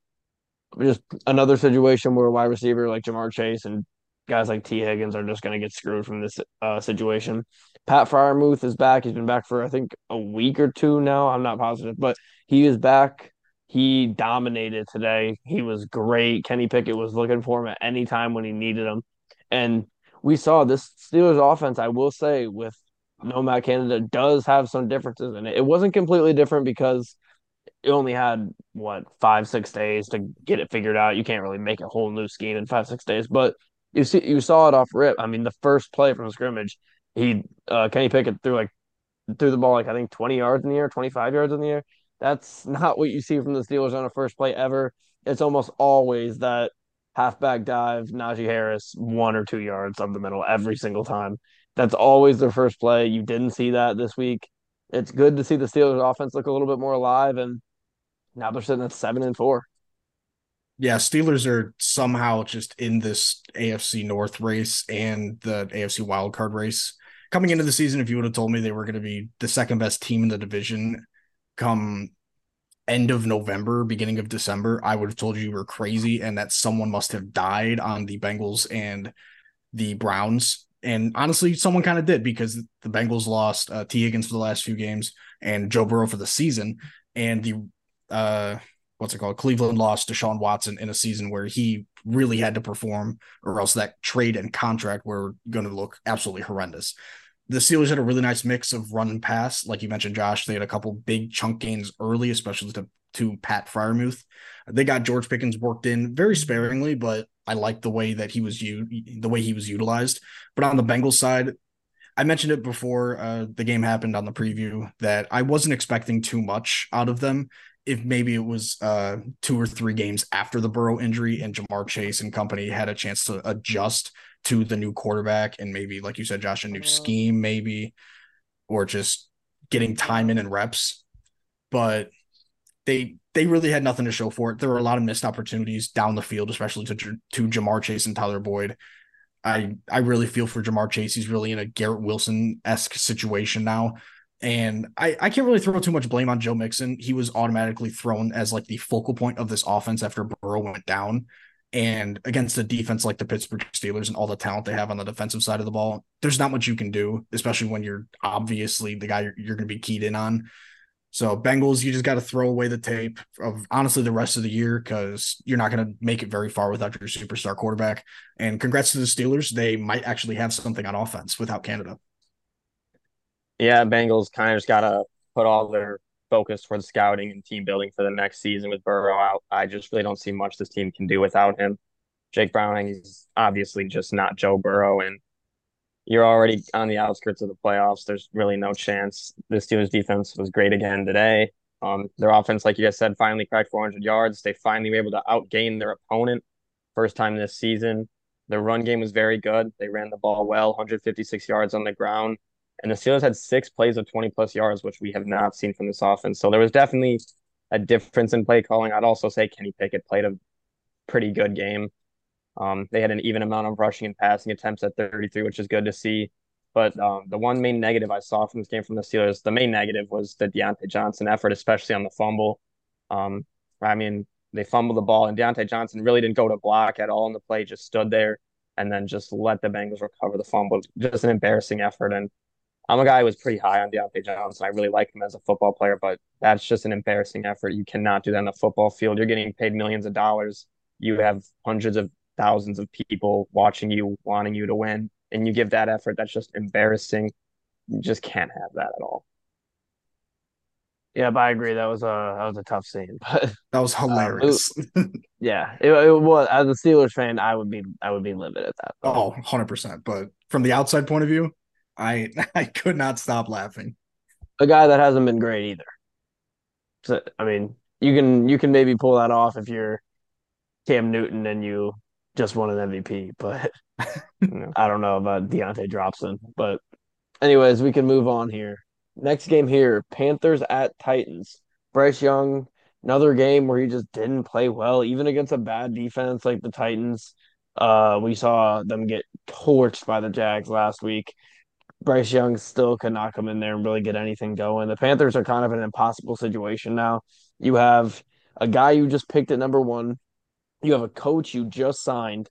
just another situation where a wide receiver like Ja'Marr Chase and guys like Tee Higgins are just going to get screwed from this uh, situation. Pat Freiermuth is back. He's been back for I think a week or two now. I'm not positive, but he is back. He dominated today. He was great. Kenny Pickett was looking for him at any time when he needed him, and we saw this Steelers offense. I will say with no Matt Canada does have some differences in it. It wasn't completely different because it only had what five six days to get it figured out. You can't really make a whole new scheme in five six days, but you see you saw it off rip. I mean, the first play from scrimmage, he uh, Kenny Pickett threw like threw the ball like I think twenty yards in the air, twenty five yards in the air. That's not what you see from the Steelers on a first play ever. It's almost always that halfback dive, Najee Harris, one or two yards up the middle every single time. That's always their first play. You didn't see that this week. It's good to see the Steelers offense look a little bit more alive, and now they're sitting at seven and four. Yeah, Steelers are somehow just in this AFC North race and the AFC wildcard race. Coming into the season, if you would have told me they were going to be the second best team in the division come end of November, beginning of December, I would have told you you were crazy and that someone must have died on the Bengals and the Browns and honestly, someone kind of did because the Bengals lost uh, Tee Higgins for the last few games and Joe Burrow for the season, and the uh, what's it called? Cleveland lost Deshaun Watson in a season where he really had to perform, or else that trade and contract were going to look absolutely horrendous. The Steelers had a really nice mix of run and pass, like you mentioned, Josh. They had a couple big chunk gains early, especially to to Pat Freiermuth. They got George Pickens worked in very sparingly, but I like the way that he was u- the way he was utilized. But on the Bengals side, I mentioned it before uh, the game happened on the preview that I wasn't expecting too much out of them. If maybe it was uh, two or three games after the Burrow injury and Ja'Marr Chase and company had a chance to adjust to the new quarterback and maybe, like you said, Josh, a new scheme, maybe, or just getting time in and reps. But they they really had nothing to show for it. There were a lot of missed opportunities down the field, especially to to Ja'Marr Chase and Tyler Boyd. I I really feel for Ja'Marr Chase. He's really in a Garrett Wilson esque situation now. And I, I can't really throw too much blame on Joe Mixon. He was automatically thrown as like the focal point of this offense after Burrow went down. And against a defense like the Pittsburgh Steelers and all the talent they have on the defensive side of the ball, there's not much you can do, especially when you're obviously the guy you're, you're going to be keyed in on. So Bengals, you just got to throw away the tape of honestly the rest of the year because you're not going to make it very far without your superstar quarterback. And congrats to the Steelers; they might actually have something on offense without Canada. Yeah, Bengals kind of just got to put all their focus towards scouting and team building for the next season with Burrow out. I just really don't see much this team can do without him. Jake Browning is obviously just not Joe Burrow, and you're already on the outskirts of the playoffs. There's really no chance. The Steelers defense was great again today. Um, their offense, like you guys said, finally cracked 400 yards. They finally were able to outgain their opponent first time this season. Their run game was very good. They ran the ball well, 156 yards on the ground. And the Steelers had six plays of 20 plus yards, which we have not seen from this offense. So there was definitely a difference in play calling. I'd also say Kenny Pickett played a pretty good game. Um, they had an even amount of rushing and passing attempts at 33, which is good to see. But um, the one main negative I saw from this game from the Steelers, the main negative was the Diontae Johnson effort, especially on the fumble. Um, I mean, they fumbled the ball, and Diontae Johnson really didn't go to block at all in the play, just stood there and then just let the Bengals recover the fumble. Just an embarrassing effort. And I'm a guy who was pretty high on Diontae Johnson. I really like him as a football player, but that's just an embarrassing effort. You cannot do that on the football field. You're getting paid millions of dollars. You have hundreds of thousands of people watching you, wanting you to win, and you give that effort, that's just embarrassing. You just can't have that at all. Yeah, but I agree. That was a that was a tough scene, but that was hilarious. Um, it, yeah, it, it, was. As a Steelers fan, I would be I would be livid at that. But. Oh, 100 percent. But from the outside point of view, I I could not stop laughing. A guy that hasn't been great either. So I mean, you can you can maybe pull that off if you're Cam Newton and you just won an MVP, but I don't know about Diontae Dropson. But anyways, we can move on here. Next game here, Panthers at Titans. Bryce Young, another game where he just didn't play well, even against a bad defense like the Titans. Uh, we saw them get torched by the Jags last week. Bryce Young still could not come in there and really get anything going. The Panthers are kind of an impossible situation now. You have a guy you just picked at number one you have a coach you just signed,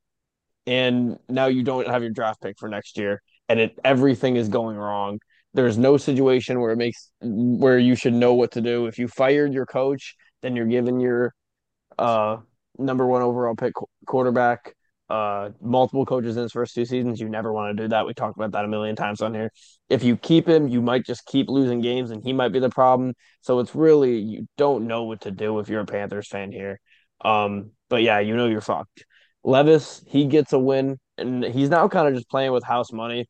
and now you don't have your draft pick for next year, and it everything is going wrong. There's no situation where it makes where you should know what to do. If you fired your coach, then you're giving your uh number one overall pick quarterback uh multiple coaches in his first two seasons. You never want to do that. We talked about that a million times on here. If you keep him you might just keep losing games and he might be the problem. So it's really you don't know what to do if you're a panthers fan here. Um but yeah, you know you're fucked. Levis, he gets a win, and he's now kind of just playing with house money.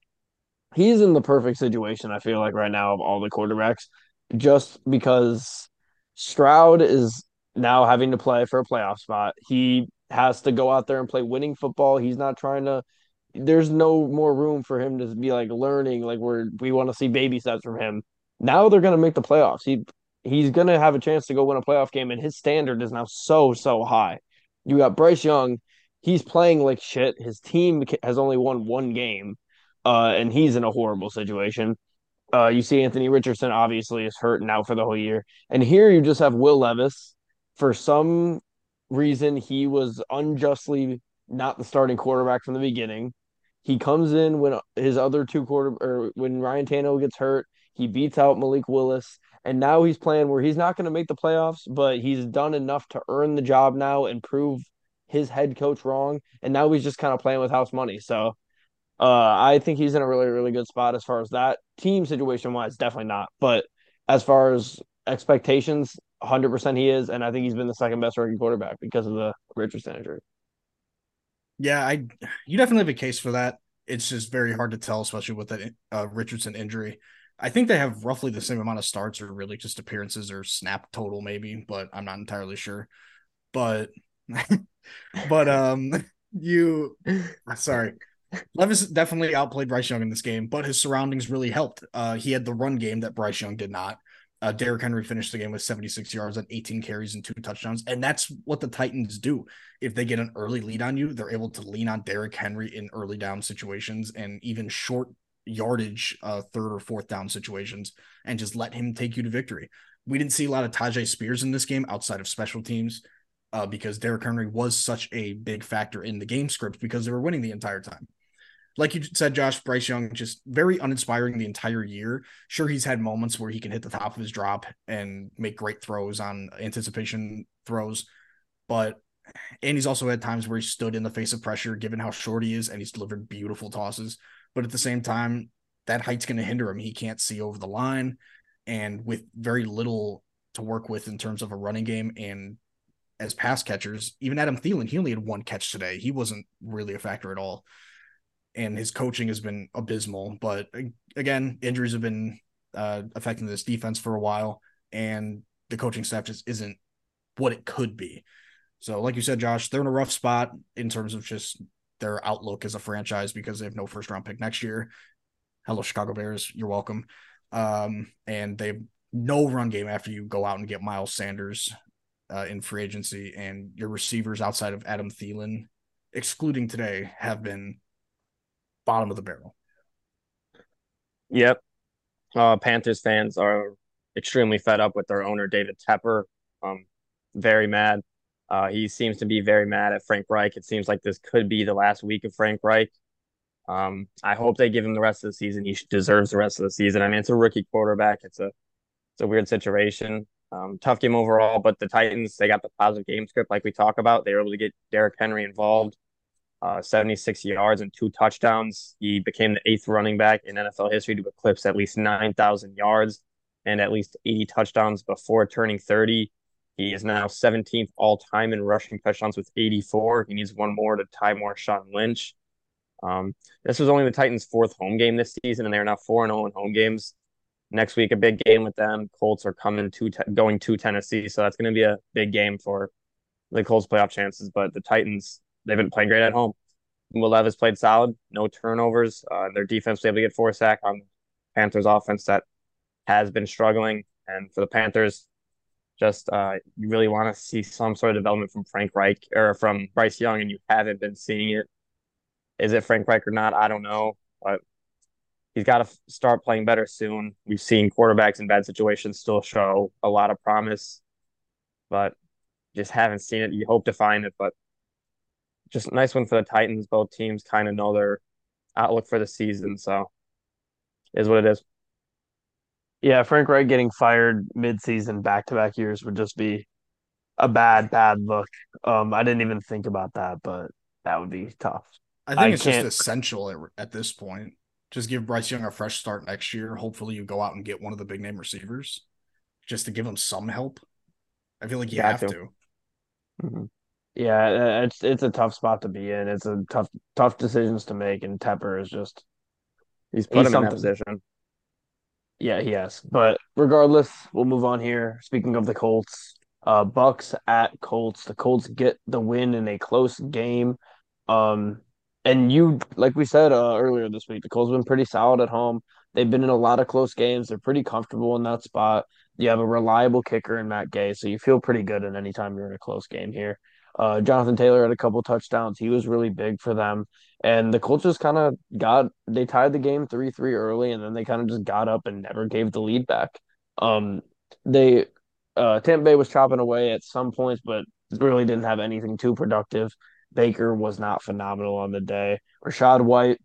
He's in the perfect situation, I feel like, right now of all the quarterbacks, just because Stroud is now having to play for a playoff spot. He has to go out there and play winning football. He's not trying to. There's no more room for him to be like learning, like we're we want to see baby steps from him. Now they're gonna make the playoffs. He he's gonna have a chance to go win a playoff game, and his standard is now so so high. You got Bryce Young. He's playing like shit. His team has only won one game, uh, and he's in a horrible situation. Uh, you see Anthony Richardson obviously is hurt now for the whole year, and here you just have Will Levis. For some reason, he was unjustly not the starting quarterback from the beginning. He comes in when his other two quarter or when Ryan Tannehill gets hurt. He beats out Malik Willis, and now he's playing where he's not going to make the playoffs, but he's done enough to earn the job now and prove his head coach wrong. And now he's just kind of playing with house money. So uh, I think he's in a really, really good spot as far as that team situation wise. Definitely not, but as far as expectations, 100% he is, and I think he's been the second best rookie quarterback because of the Richardson injury. Yeah, I you definitely have a case for that. It's just very hard to tell, especially with that uh, Richardson injury. I think they have roughly the same amount of starts or really just appearances or snap total maybe, but I'm not entirely sure. But but um you sorry. Levis definitely outplayed Bryce Young in this game, but his surroundings really helped. Uh he had the run game that Bryce Young did not. Uh, Derrick Henry finished the game with 76 yards on 18 carries and two touchdowns. And that's what the Titans do. If they get an early lead on you, they're able to lean on Derrick Henry in early down situations and even short yardage, uh, third or fourth down situations, and just let him take you to victory. We didn't see a lot of Tyjae Spears in this game outside of special teams uh, because Derrick Henry was such a big factor in the game script because they were winning the entire time like you said, Josh Bryce Young just very uninspiring the entire year. Sure, he's had moments where he can hit the top of his drop and make great throws on anticipation throws, but and he's also had times where he stood in the face of pressure, given how short he is, and he's delivered beautiful tosses. But at the same time, that height's going to hinder him. He can't see over the line, and with very little to work with in terms of a running game and as pass catchers, even Adam Thielen, he only had one catch today. He wasn't really a factor at all and his coaching has been abysmal. But again, injuries have been uh, affecting this defense for a while, and the coaching staff just isn't what it could be. So, like you said, Josh, they're in a rough spot in terms of just their outlook as a franchise because they have no first round pick next year. Hello, Chicago Bears. You're welcome. Um, and they have no run game after you go out and get Miles Sanders uh, in free agency, and your receivers outside of Adam Thielen, excluding today, have been bottom of the barrel. Yep. Uh, Panthers fans are extremely fed up with their owner, David Tepper. Um, very mad. Uh, he seems to be very mad at Frank Reich. It seems like this could be the last week of Frank Reich. Um, I hope they give him the rest of the season. He deserves the rest of the season. I mean, it's a rookie quarterback. It's a it's a weird situation. Um, tough game overall, but the Titans they got the positive game script like we talk about. They were able to get Derrick Henry involved uh, 76 yards and two touchdowns. He became the eighth running back in NFL history to eclipse at least 9,000 yards and at least 80 touchdowns before turning 30. He is now 17th all time in rushing touchdowns with 84. He needs one more to tie Marshawn Lynch. Um, this was only the Titans' fourth home game this season, and they're now 4 0 in home games. Next week, a big game with them. Colts are coming to te- going to Tennessee, so that's going to be a big game for the Colts' playoff chances. But the Titans, they've been playing great at home. Will Levis played solid, no turnovers. Uh, their defense was able to get four sack on Panthers offense that has been struggling. And for the Panthers, just uh, you really want to see some sort of development from Frank Reich or from Bryce Young, and you haven't been seeing it. Is it Frank Reich or not? I don't know, but he's got to start playing better soon. We've seen quarterbacks in bad situations still show a lot of promise, but just haven't seen it. You hope to find it, but just nice one for the Titans. Both teams kind of know their outlook for the season, so is what it is. Yeah, Frank Reich getting fired mid-season back-to-back years would just be a bad, bad look. Um, I didn't even think about that, but that would be tough. I think I it's just essential at, at, this point. Just give Bryce Young a fresh start next year. Hopefully, you go out and get one of the big name receivers, just to give him some help. I feel like you have to. to. Mm-hmm. Yeah, it's it's a tough spot to be in. It's a tough tough decisions to make, and Tepper is just he's put he's him something. in that position. Yeah, he has. But regardless, we'll move on here. Speaking of the Colts, uh, Bucks at Colts. The Colts get the win in a close game. Um, and you, like we said uh, earlier this week, the Colts have been pretty solid at home. They've been in a lot of close games. They're pretty comfortable in that spot. You have a reliable kicker in Matt Gay, so you feel pretty good at any time you're in a close game here. Uh, Jonathan Taylor had a couple touchdowns. He was really big for them. And the Colts just kind of got they tied the game three three early, and then they kind of just got up and never gave the lead back. Um, they uh, Tampa Bay was chopping away at some points, but really didn't have anything too productive. Baker was not phenomenal on the day. Rachaad White,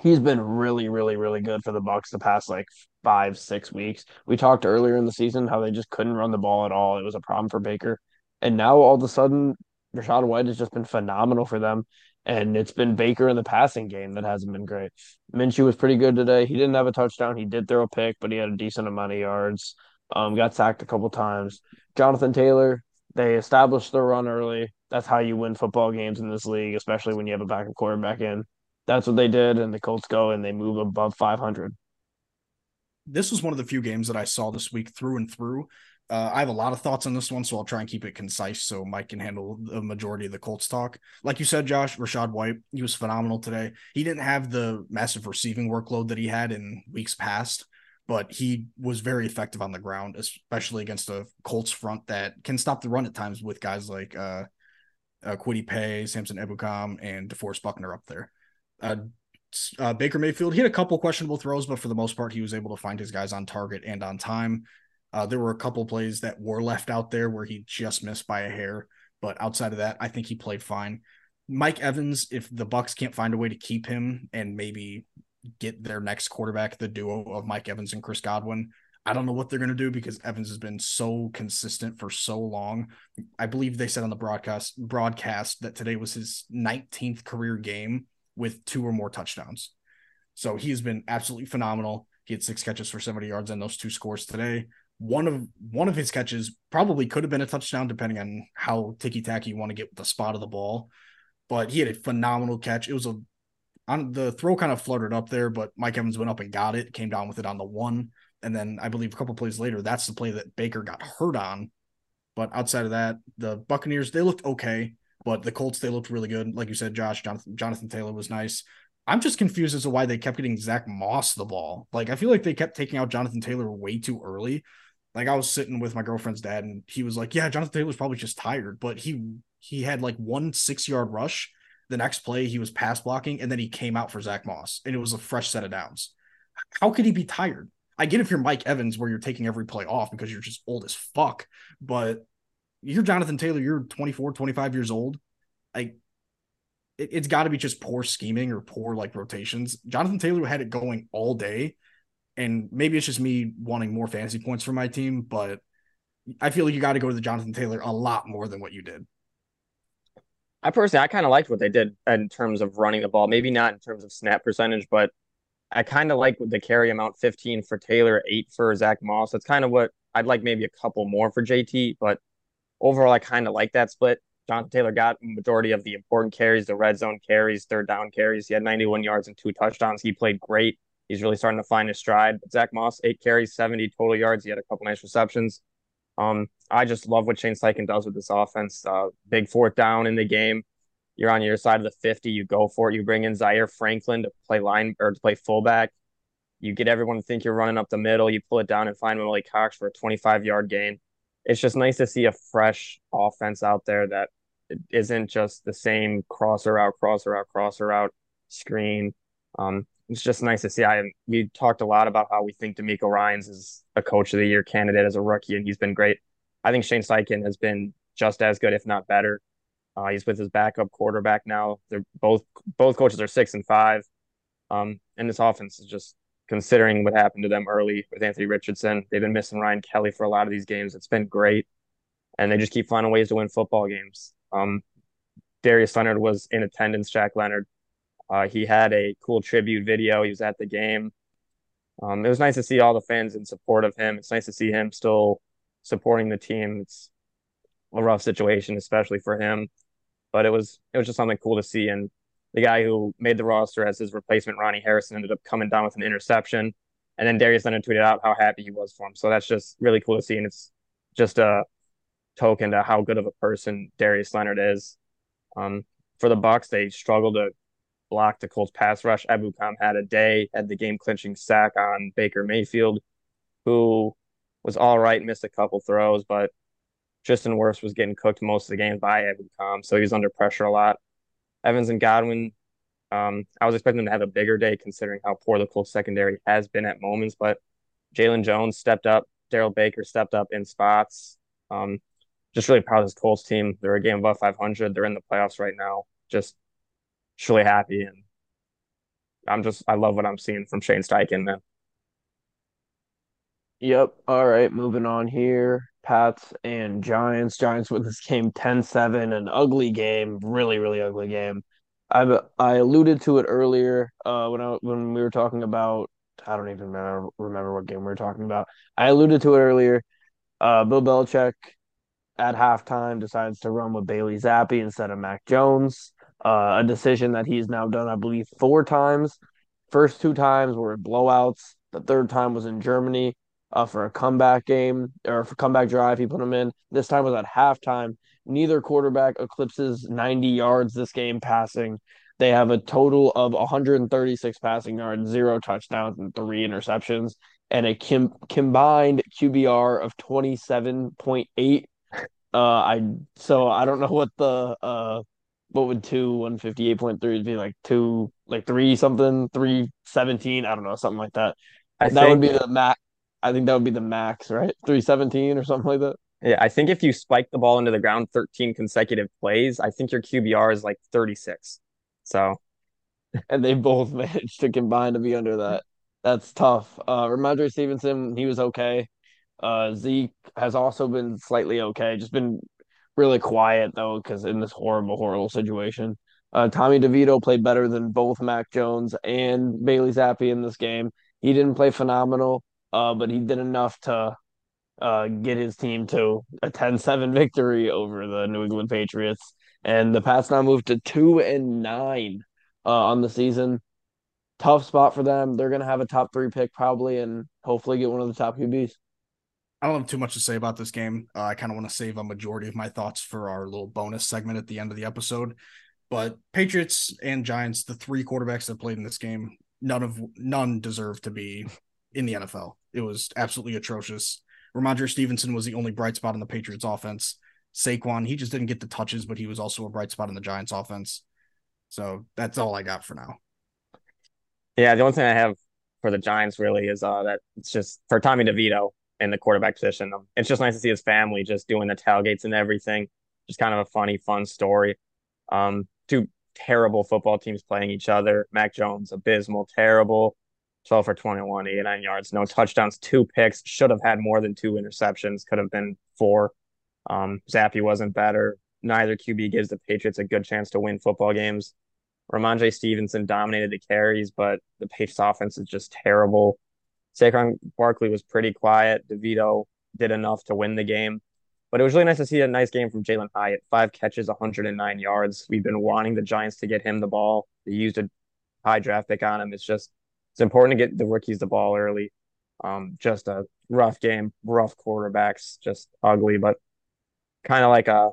he's been really, really, really good for the Bucks the past like five, six weeks. We talked earlier in the season how they just couldn't run the ball at all. It was a problem for Baker. And now all of a sudden Rachaad White has just been phenomenal for them. And it's been Baker in the passing game that hasn't been great. Minshew was pretty good today. He didn't have a touchdown. He did throw a pick, but he had a decent amount of yards. Um, got sacked a couple times. Jonathan Taylor, they established the run early. That's how you win football games in this league, especially when you have a backup quarterback in. That's what they did, and the Colts go and they move above 500. This was one of the few games that I saw this week through and through uh, I have a lot of thoughts on this one, so I'll try and keep it concise so Mike can handle the majority of the Colts talk. Like you said, Josh, Rachaad White, he was phenomenal today. He didn't have the massive receiving workload that he had in weeks past, but he was very effective on the ground, especially against a Colts front that can stop the run at times with guys like uh, uh Kwity Paye, Samson Ebukam, and DeForest Buckner up there. Uh, uh, Baker Mayfield, he had a couple questionable throws, but for the most part, he was able to find his guys on target and on time. Uh, there were a couple plays that were left out there where he just missed by a hair, but outside of that, I think he played fine. Mike Evans, if the Bucks can't find a way to keep him and maybe get their next quarterback, the duo of Mike Evans and Chris Godwin, I don't know what they're going to do because Evans has been so consistent for so long. I believe they said on the broadcast broadcast that today was his 19th career game with two or more touchdowns. So he has been absolutely phenomenal. He had six catches for 70 yards and those two scores today. One of one of his catches probably could have been a touchdown, depending on how ticky tacky you want to get with the spot of the ball. But he had a phenomenal catch. It was a on the throw kind of fluttered up there, but Mike Evans went up and got it, came down with it on the one. And then I believe a couple plays later, that's the play that Baker got hurt on. But outside of that, the Buccaneers, they looked okay. But the Colts, they looked really good. Like you said, Josh, Jonathan, Jonathan Taylor was nice. I'm just confused as to why they kept getting Zach Moss the ball. Like, I feel like they kept taking out Jonathan Taylor way too early. Like, I was sitting with my girlfriend's dad, and he was like, Yeah, Jonathan Taylor's probably just tired, but he he had like one six yard rush. The next play, he was pass blocking, and then he came out for Zach Moss, and it was a fresh set of downs. How could he be tired? I get if you're Mike Evans, where you're taking every play off because you're just old as fuck, but you're Jonathan Taylor, you're 24, 25 years old. Like it, it's got to be just poor scheming or poor like rotations. Jonathan Taylor had it going all day, and maybe it's just me wanting more fantasy points for my team, but I feel like you got to go to the Jonathan Taylor a lot more than what you did. I personally, I kind of liked what they did in terms of running the ball. Maybe not in terms of snap percentage, but I kind of like the carry amount 15 for Taylor, eight for Zach Moss. That's kind of what I'd like maybe a couple more for JT, but overall, I kind of like that split. Jonathan Taylor got majority of the important carries, the red zone carries, third down carries. He had 91 yards and two touchdowns. He played great. He's really starting to find his stride. But Zach Moss, eight carries, 70 total yards. He had a couple nice receptions. Um, I just love what Shane Steichen does with this offense. Uh, big fourth down in the game. You're on your side of the 50. You go for it. You bring in Zaire Franklin to play line or to play fullback. You get everyone to think you're running up the middle. You pull it down and find Willie Cox for a 25 yard gain it's just nice to see a fresh offense out there that isn't just the same crosser out, crosser out, crosser out screen. Um, it's just nice to see. I we talked a lot about how we think DeMeco Ryans is a coach of the year candidate as a rookie, and he's been great. I think Shane Steichen has been just as good, if not better. Uh, he's with his backup quarterback now. They're both both coaches are six and five, um, and this offense is just considering what happened to them early with Anthony Richardson. They've been missing Ryan Kelly for a lot of these games. It's been great. And they just keep finding ways to win football games. Um, Darius Leonard was in attendance, Shaq Leonard. Uh, he had a cool tribute video. He was at the game. Um, it was nice to see all the fans in support of him. It's nice to see him still supporting the team. It's a rough situation, especially for him, but it was it was just something cool to see. And the guy who made the roster as his replacement, Ronnie Harrison, ended up coming down with an interception. And then Darius Leonard tweeted out how happy he was for him. So that's just really cool to see. And it's just a token to how good of a person Darius Leonard is. Um, for the Bucs, they struggled to block the Colts pass rush. Ebukam had a day, had the game clinching sack on Baker Mayfield, who was all right, missed a couple throws, but Tristan Wirfs was getting cooked most of the game by Ebukam, so he was under pressure a lot. Evans and Godwin. Um, I was expecting them to have a bigger day considering how poor the Colts secondary has been at moments, but Jaylon Jones stepped up. Darrell Baker stepped up in spots. Um, just really proud of this Colts team. They're a game above 500. They're in the playoffs right now. Just, just really happy. And I'm just, I love what I'm seeing from Shane Steichen, man. Yep. All right. Moving on here. Pats and Giants. Giants with this game 10-7, an ugly game, really, really ugly game. I I alluded to it earlier uh, when I when we were talking about I don't even remember remember what game we were talking about. I alluded to it earlier. Uh, Bill Belichick at halftime decides to run with Bailey Zappe instead of Mac Jones. Uh, a decision that he's now done, I believe, four times. First two times were blowouts. The third time was in Germany uh, for a comeback game or for comeback drive. He put them in. This time was at halftime. Neither quarterback eclipses 90 yards this game passing. They have a total of 136 passing yards, zero touchdowns, and three interceptions. and a combined QBR of 27.8. Uh, I so I don't know what the uh what would two 158.3 be like two like three something 317 I don't know something like that. I that think, would be the max. I think that would be the max, right? 317 or something like that. Yeah, I think if you spike the ball into the ground 13 consecutive plays, I think your QBR is like 36. So, and they both managed to combine to be under that. That's tough. Uh, Rhamondre Stevenson, he was okay. Uh, Zeke has also been slightly okay, just been really quiet though, because in this horrible, horrible situation. Uh, Tommy DeVito played better than both Mac Jones and Bailey Zappe in this game. He didn't play phenomenal, uh, but he did enough to uh, get his team to a 10-7 victory over the New England Patriots. And the Pats now moved to two and nine uh, on the season. Tough spot for them. They're going to have a top three pick probably, and hopefully get one of the top QBs. I don't have too much to say about this game. Uh, I kind of want to save a majority of my thoughts for our little bonus segment at the end of the episode. But Patriots and Giants, the three quarterbacks that played in this game, none of none deserve to be in the NFL. It was absolutely atrocious. Rhamondre Stevenson was the only bright spot in the Patriots offense. Saquon, he just didn't get the touches, but he was also a bright spot in the Giants offense. So that's all I got for now. Yeah, the only thing I have for the Giants really is uh, that it's just for Tommy DeVito in the quarterback position. It's just nice to see his family just doing the tailgates and everything. Just kind of a funny, fun story. Um, two terrible football teams playing each other. Mac Jones, abysmal, terrible. 12 for 21, 89 yards, no touchdowns, two picks. Should have had more than two interceptions. Could have been four. Um, Zappe wasn't better. Neither QB gives the Patriots a good chance to win football games. Rhamondre Stevenson dominated the carries, but the Patriots offense is just terrible. Saquon Barkley was pretty quiet. DeVito did enough to win the game. But it was really nice to see a nice game from Jalin Hyatt. Five catches, 109 yards. We've been wanting the Giants to get him the ball. They used a high draft pick on him. It's just it's important to get the rookies the ball early. Um, just a rough game, rough quarterbacks, just ugly, but kind of like a.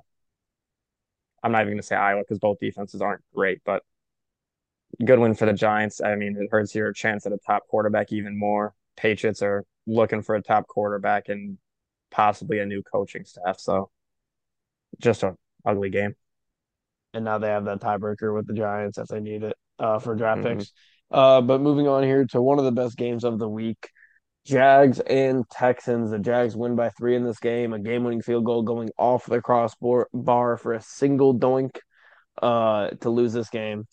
I'm not even to say Iowa because both defenses aren't great, but good win for the Giants. I mean, it hurts your chance at a top quarterback even more. Patriots are looking for a top quarterback and possibly a new coaching staff. So just an ugly game. And now they have that tiebreaker with the Giants if they need it uh, for draft mm-hmm. picks. Uh, but moving on here to one of the best games of the week. Jags and Texans. The Jags win by three in this game. A game-winning field goal going off the crossbar bar for a single doink uh, to lose this game,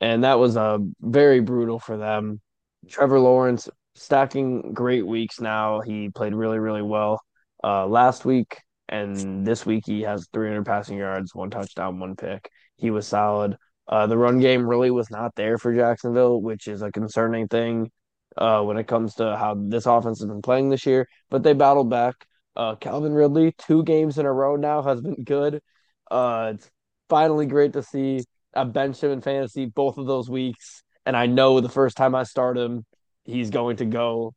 and that was uh, very brutal for them. Trevor Lawrence stacking great weeks now. He played really, really well uh, last week, and this week he has 300 passing yards, one touchdown, one pick. He was solid. Uh, the run game really was not there for Jacksonville, which is a concerning thing uh, when it comes to how this offense has been playing this year. But they battled back. Uh, Calvin Ridley, two games in a row now, has been good. Uh, it's finally great to see. I benched him in fantasy both of those weeks, and I know the first time I start him, he's going to go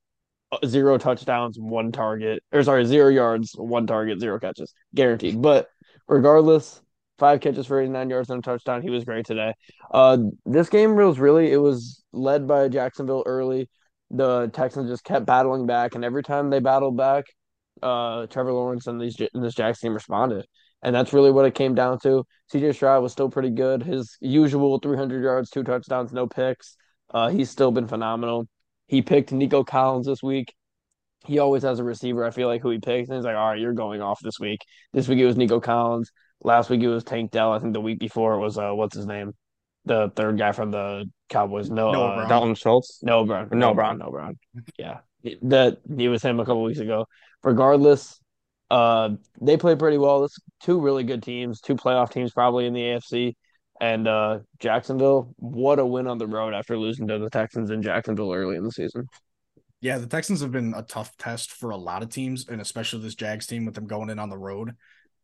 uh, zero touchdowns, one target, or sorry, zero yards, one target, zero catches, guaranteed. But regardless, five catches for 89 yards and a touchdown. He was great today. Uh, this game was really it was led by Jacksonville early. The Texans just kept battling back, and every time they battled back, uh, Trevor Lawrence and these and this Jags team responded, and that's really what it came down to. C.J. Stroud was still pretty good. His usual 300 yards, two touchdowns, no picks. Uh, he's still been phenomenal. He picked Nico Collins this week. He always has a receiver. I feel like who he picks, and he's like, "All right, you're going off this week." This week it was Nico Collins. Last week it was Tank Dell. I think the week before it was uh what's his name, the third guy from the Cowboys. No, no uh, Dalton Schultz. Noah Brown. Noah Brown. Noah Brown. Yeah, that he was him a couple weeks ago. Regardless, uh, they played pretty well. This two really good teams, two playoff teams probably in the AFC. And uh, Jacksonville, what a win on the road after losing to the Texans in Jacksonville early in the season. Yeah, the Texans have been a tough test for a lot of teams, and especially this Jags team with them going in on the road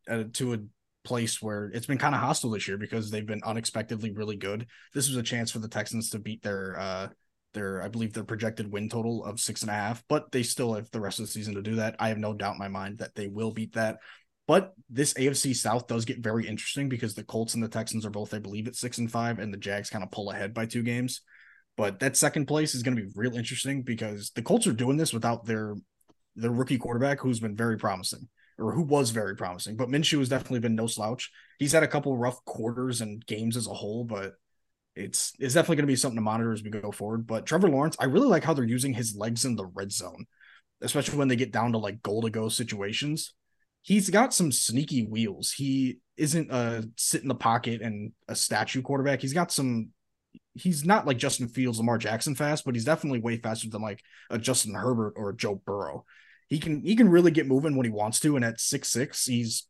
uh, to a place where it's been kind of hostile this year because they've been unexpectedly really good. This was a chance for the Texans to beat their uh their I believe their projected win total of six and a half, but they still have the rest of the season to do that. I have no doubt in my mind that they will beat that. But this AFC South does get very interesting because the Colts and the Texans are both, I believe, at six and five, and the Jags kind of pull ahead by two games. But that second place is going to be real interesting because the Colts are doing this without their their rookie quarterback, who's been very promising or who was very promising. But Minshew has definitely been no slouch. He's had a couple rough quarters and games as a whole, but it's it's definitely going to be something to monitor as we go forward. But Trevor Lawrence, I really like how they're using his legs in the red zone, especially when they get down to like goal to go situations. He's got some sneaky wheels. He isn't a sit in the pocket and a statue quarterback. He's got some. He's not like Justin Fields, Lamar Jackson fast, but he's definitely way faster than like a Justin Herbert or Joe Burrow. He can he can really get moving when he wants to, and at six six, he's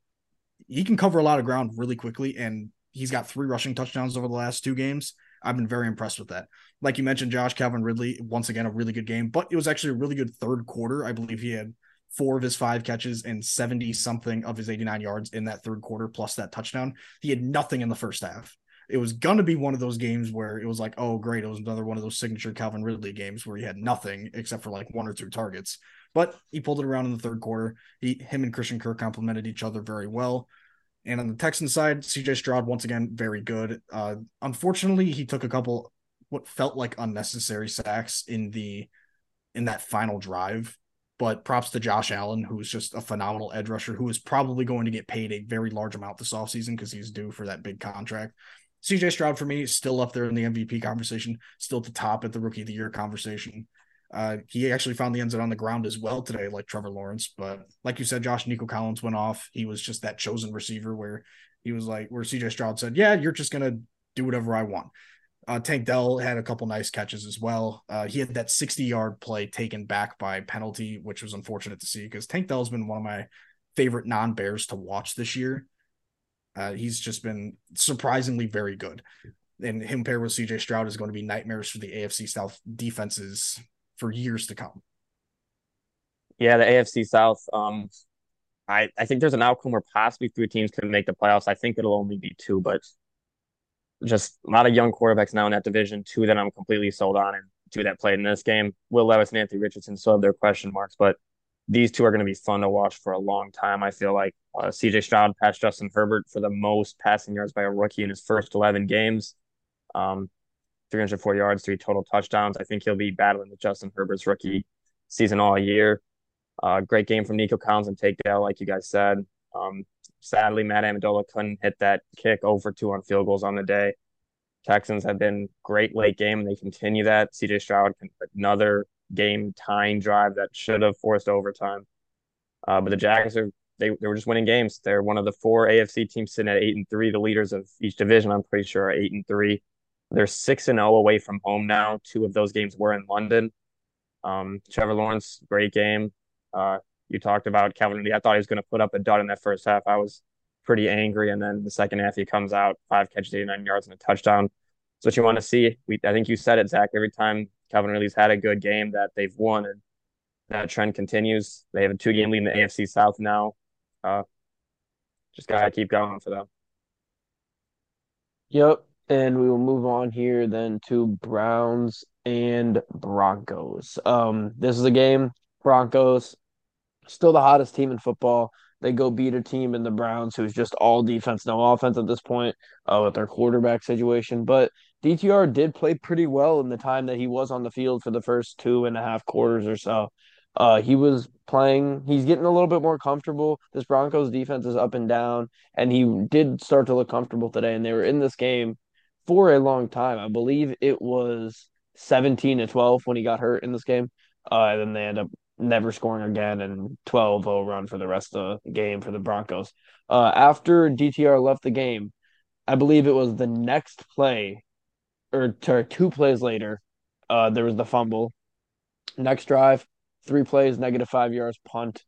he can cover a lot of ground really quickly, and he's got three rushing touchdowns over the last two games. I've been very impressed with that. Like you mentioned, Josh Calvin Ridley, once again, a really good game, but it was actually a really good third quarter. I believe he had four of his five catches and 70 something of his 89 yards in that third quarter, plus that touchdown. He had nothing in the first half. It was going to be one of those games where it was like, oh, great. It was another one of those signature Calvin Ridley games where he had nothing except for like one or two targets. But he pulled it around in the third quarter. He, him and Christian Kirk complemented each other very well. And on the Texan side, CJ Stroud, once again, very good. Uh, unfortunately, he took a couple what felt like unnecessary sacks in the in that final drive. But props to Josh Allen, who's just a phenomenal edge rusher who is probably going to get paid a very large amount this offseason because he's due for that big contract. CJ Stroud for me is still up there in the MVP conversation, still at the top at the rookie of the year conversation. Uh, he actually found the end zone on the ground as well today, like Trevor Lawrence. But like you said, Josh Nico Collins went off. He was just that chosen receiver where he was like, where CJ Stroud said, "Yeah, you're just gonna do whatever I want." Uh, Tank Dell had a couple nice catches as well. Uh, he had that 60 yard play taken back by penalty, which was unfortunate to see because Tank Dell has been one of my favorite non Bears to watch this year. Uh, he's just been surprisingly very good. And him paired with CJ Stroud is going to be nightmares for the AFC South defenses for years to come. Yeah, the AFC South. Um, I I think there's an outcome where possibly three teams can make the playoffs. I think it'll only be two, but just a lot of young quarterbacks now in that division. Two that I'm completely sold on, and two that played in this game. Will Levis and Anthony Richardson still have their question marks, but these two are going to be fun to watch for a long time. I feel like uh, CJ Stroud passed Justin Herbert for the most passing yards by a rookie in his first 11 games. Um, 304 yards, three total touchdowns. I think he'll be battling with Justin Herbert's rookie season all year. Uh, great game from Nico Collins and Dell, like you guys said. Um, sadly, Matt Ammendola couldn't hit that kick over two on field goals on the day. Texans have been great late game, and they continue that. CJ Stroud another game tying drive that should have forced overtime. Uh, but the Jags are they, they were just winning games. They're one of the four AFC teams sitting at eight and three. The leaders of each division, I'm pretty sure, are eight and three. They're six and zero away from home now. Two of those games were in London. Um, Trevor Lawrence, great game. Uh, you talked about Calvin. I thought he was going to put up a dud in that first half. I was pretty angry, and then the second half he comes out five catches, eighty nine yards, and a touchdown. That's what you want to see. We, I think you said it, Zach. Every time Calvin Ridley's had a good game, that they've won, and that trend continues. They have a two game lead in the AFC South now. Uh, just gotta keep going for them. Yep. And we will move on here then to Browns and Broncos. Um, this is a game. Broncos, still the hottest team in football. They go beat a team in the Browns who's just all defense, no offense at this point uh, with their quarterback situation. But DTR did play pretty well in the time that he was on the field for the first two and a half quarters or so. Uh, he was playing. He's getting a little bit more comfortable. This Broncos defense is up and down, and he did start to look comfortable today. And they were in this game for a long time. I believe it was 17 to 12 when he got hurt in this game. Uh, and then they end up never scoring again and 12 0 run for the rest of the game for the Broncos. Uh, after DTR left the game, I believe it was the next play or two plays later, uh, there was the fumble. Next drive, three plays, negative five yards, punt.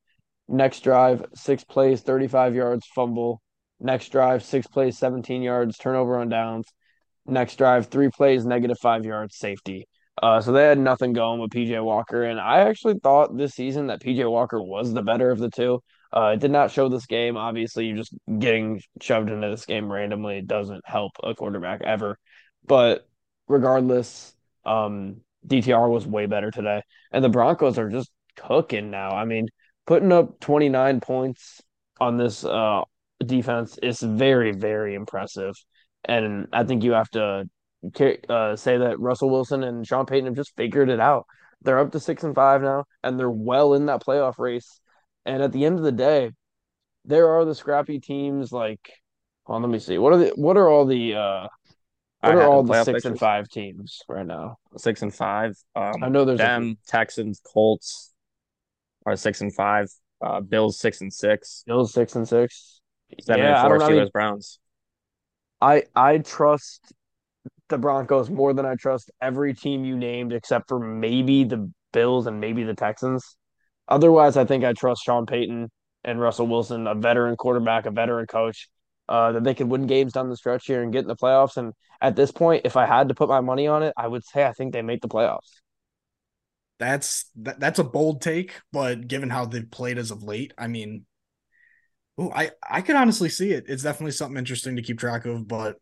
Next drive, six plays, 35 yards, fumble. Next drive, six plays, 17 yards, turnover on downs. Next drive, three plays, negative five yards, safety. Uh, so they had nothing going with PJ Walker, and I actually thought this season that PJ Walker was the better of the two. Uh, it did not show this game. Obviously, you just getting shoved into this game randomly doesn't help a quarterback ever. But regardless, um, DTR was way better today, and the Broncos are just cooking now. I mean, putting up 29 points on this uh, defense is very, very impressive and I think you have to uh, say that Russell Wilson and Sean Payton have just figured it out. They're up to six and five now, and they're well in that playoff race. And at the end of the day, there are the scrappy teams like. On, let me see. What are the what are all the uh what are all the six pictures. and five teams right now? Six and five. Um, I know there's them, a... Texans, Colts are six and five. Uh, Bills six and six. Bills six and six. Seven yeah, and four. Steelers, I Browns. I I trust the Broncos more than I trust every team you named, except for maybe the Bills and maybe the Texans. Otherwise, I think I trust Sean Payton and Russell Wilson, a veteran quarterback, a veteran coach, uh, that they could win games down the stretch here and get in the playoffs. And at this point, if I had to put my money on it, I would say I think they make the playoffs. That's that, that's a bold take, but given how they've played as of late, I mean, oh, I I could honestly see it. It's definitely something interesting to keep track of. But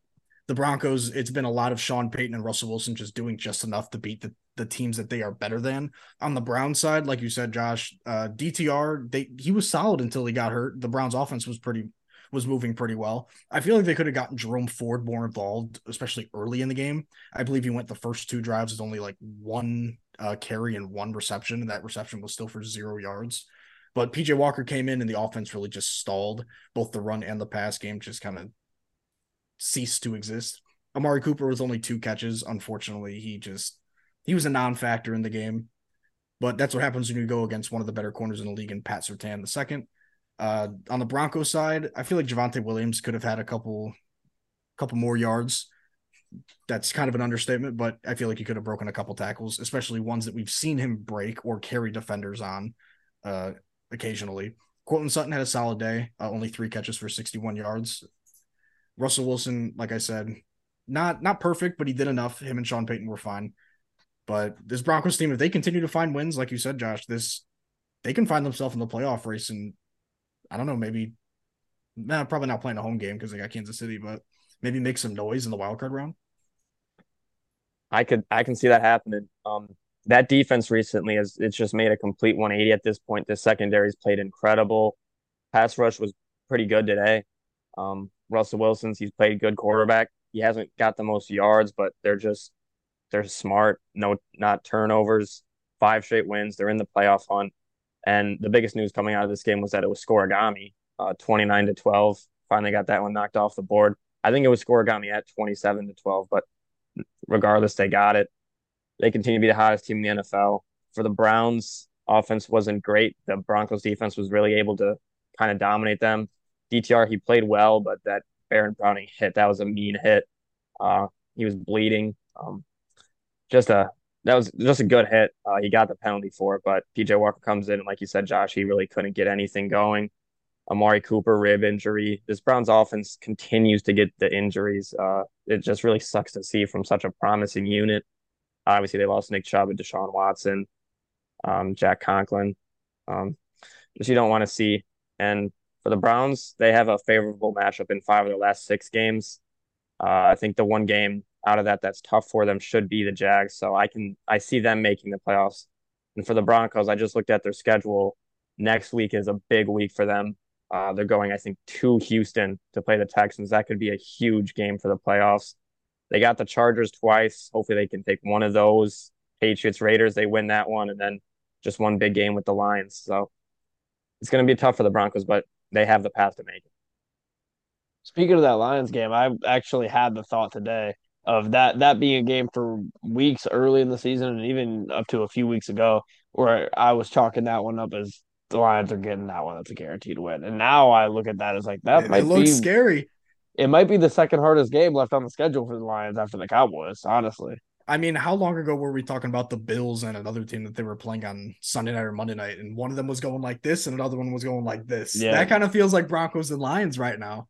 the Broncos, it's been a lot of Sean Payton and Russell Wilson just doing just enough to beat the, the teams that they are better than. On the Brown side, like you said, Josh, uh, DTR, they he was solid until he got hurt. The Browns offense was pretty was moving pretty well. I feel like they could have gotten Jerome Ford more involved, especially early in the game. I believe he went the first two drives with only like one uh, carry and one reception, and that reception was still for zero yards. But PJ Walker came in and the offense really just stalled. Both the run and the pass game just kind of ceased to exist. Amari Cooper was only two catches. Unfortunately, he just he was a non-factor in the game. But that's what happens when you go against one of the better corners in the league and Pat Surtain the second. Uh, on the Broncos side, I feel like Javonte Williams could have had a couple, couple more yards. That's kind of an understatement, but I feel like he could have broken a couple tackles, especially ones that we've seen him break or carry defenders on, uh, occasionally. Courtland Sutton had a solid day, uh, only three catches for 61 yards. Russell Wilson, like I said, not not perfect, but he did enough. Him and Sean Payton were fine. But this Broncos team, if they continue to find wins, like you said, Josh, this they can find themselves in the playoff race and I don't know, maybe nah, probably not playing a home game because they got Kansas City, but maybe make some noise in the wild card round. I could I can see that happening. Um, that defense recently has it's just made a complete 180 at this point. The secondary's played incredible. Pass rush was pretty good today. Um, Russell Wilson's he's played good quarterback. He hasn't got the most yards, but they're just they're smart. No, not turnovers. Five straight wins. They're in the playoff hunt. And the biggest news coming out of this game was that it was Scorigami, uh, 29 to 12. Finally got that one knocked off the board. I think it was Scorigami at 27 to 12, but regardless, they got it. They continue to be the hottest team in the NFL. For the Browns, offense wasn't great. The Broncos defense was really able to kind of dominate them. DTR, he played well, but that Baron Browning hit, that was a mean hit. Uh, he was bleeding. Um, just a that was just a good hit. Uh, he got the penalty for it, but PJ Walker comes in, and like you said, Josh, he really couldn't get anything going. Amari Cooper rib injury. This Browns offense continues to get the injuries. Uh, it just really sucks to see from such a promising unit. Obviously, they lost Nick Chubb and Deshaun Watson, um, Jack Conklin. Um, just you don't want to see. And for the Browns, they have a favorable matchup in five of their last six games. Uh, I think the one game out of that that's tough for them should be the Jags. So I can I see them making the playoffs. And for the Broncos, I just looked at their schedule. Next week is a big week for them. Uh, they're going, I think, to Houston to play the Texans. That could be a huge game for the playoffs. They got the Chargers twice. Hopefully, they can take one of those. Patriots, Raiders, they win that one, and then just one big game with the Lions. So it's going to be tough for the Broncos, but they have the path to make it. Speaking of that Lions game, I actually had the thought today of that that being a game for weeks early in the season and even up to a few weeks ago where I was chalking that one up as the Lions are getting that one. That's a guaranteed win. And now I look at that as like that it, might it looks be, scary. It might be the second hardest game left on the schedule for the Lions after the Cowboys, honestly. I mean, how long ago were we talking about the Bills and another team that they were playing on Sunday night or Monday night, and one of them was going like this and another one was going like this? Yeah. That kind of feels like Broncos and Lions right now.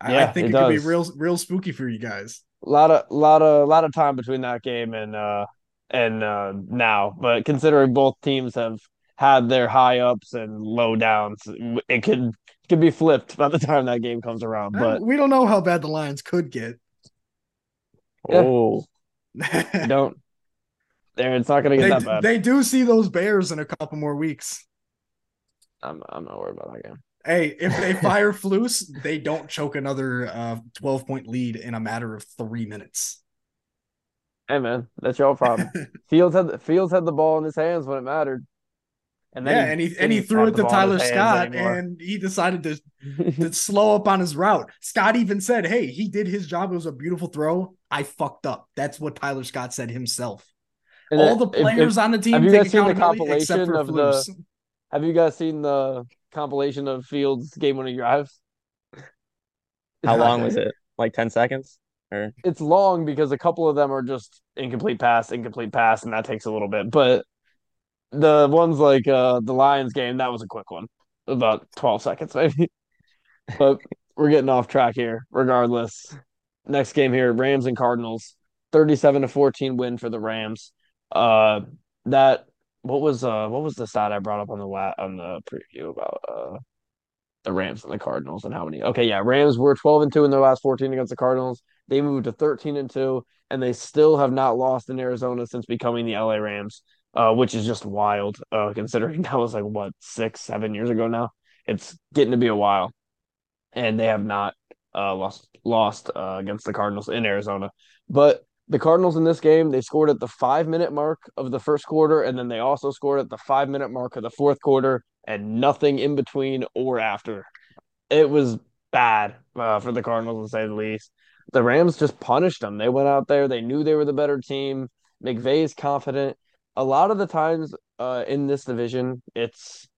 I, yeah, I think it, it could be real, real spooky for you guys a lot of lot of lot of time between that game and uh and uh now but considering both teams have had their high ups and low downs it could could be flipped by the time that game comes around but we don't know how bad the lions could get yeah. oh don't there it's not gonna get they, that bad they do see those bears in a couple more weeks i'm, I'm not worried about that game Hey, if they fire Flus, they don't choke another uh, 12 point lead in a matter of three minutes. Hey man, that's your problem. Fields had the, Fields had the ball in his hands when it mattered. And yeah, he and he and he threw it to Tyler Scott, and he decided to, to slow up on his route. Scott even said, "Hey, he did his job. It was a beautiful throw. I fucked up." That's what Tyler Scott said himself. And All the players if, on the team have you guys seen the compilation of the? Have you guys seen the compilation of Fields' game-winning drives? How long was it? Like ten seconds? Or it's long because a couple of them are just incomplete pass, incomplete pass, and that takes a little bit. But the ones like uh the Lions game, that was a quick one, about twelve seconds maybe. but we're getting off track here. Regardless, next game here, Rams and Cardinals, thirty-seven to fourteen win for the Rams. Uh, that what was uh what was the stat I brought up on the la- on the preview about uh the Rams and the Cardinals and how many? Okay, yeah, Rams were twelve and two in their last fourteen against the Cardinals. They moved to thirteen and two, and they still have not lost in Arizona since becoming the LA Rams uh, which is just wild uh, considering that was like what six, seven years ago now. It's getting to be a while, and they have not uh, lost lost uh, against the Cardinals in Arizona. But the Cardinals in this game, they scored at the five minute mark of the first quarter, and then they also scored at the five minute mark of the fourth quarter, and nothing in between or after. It was bad uh, for the Cardinals to say the least. The Rams just punished them. They went out there. They knew they were the better team. McVay is confident a lot of the times uh, in this division, it's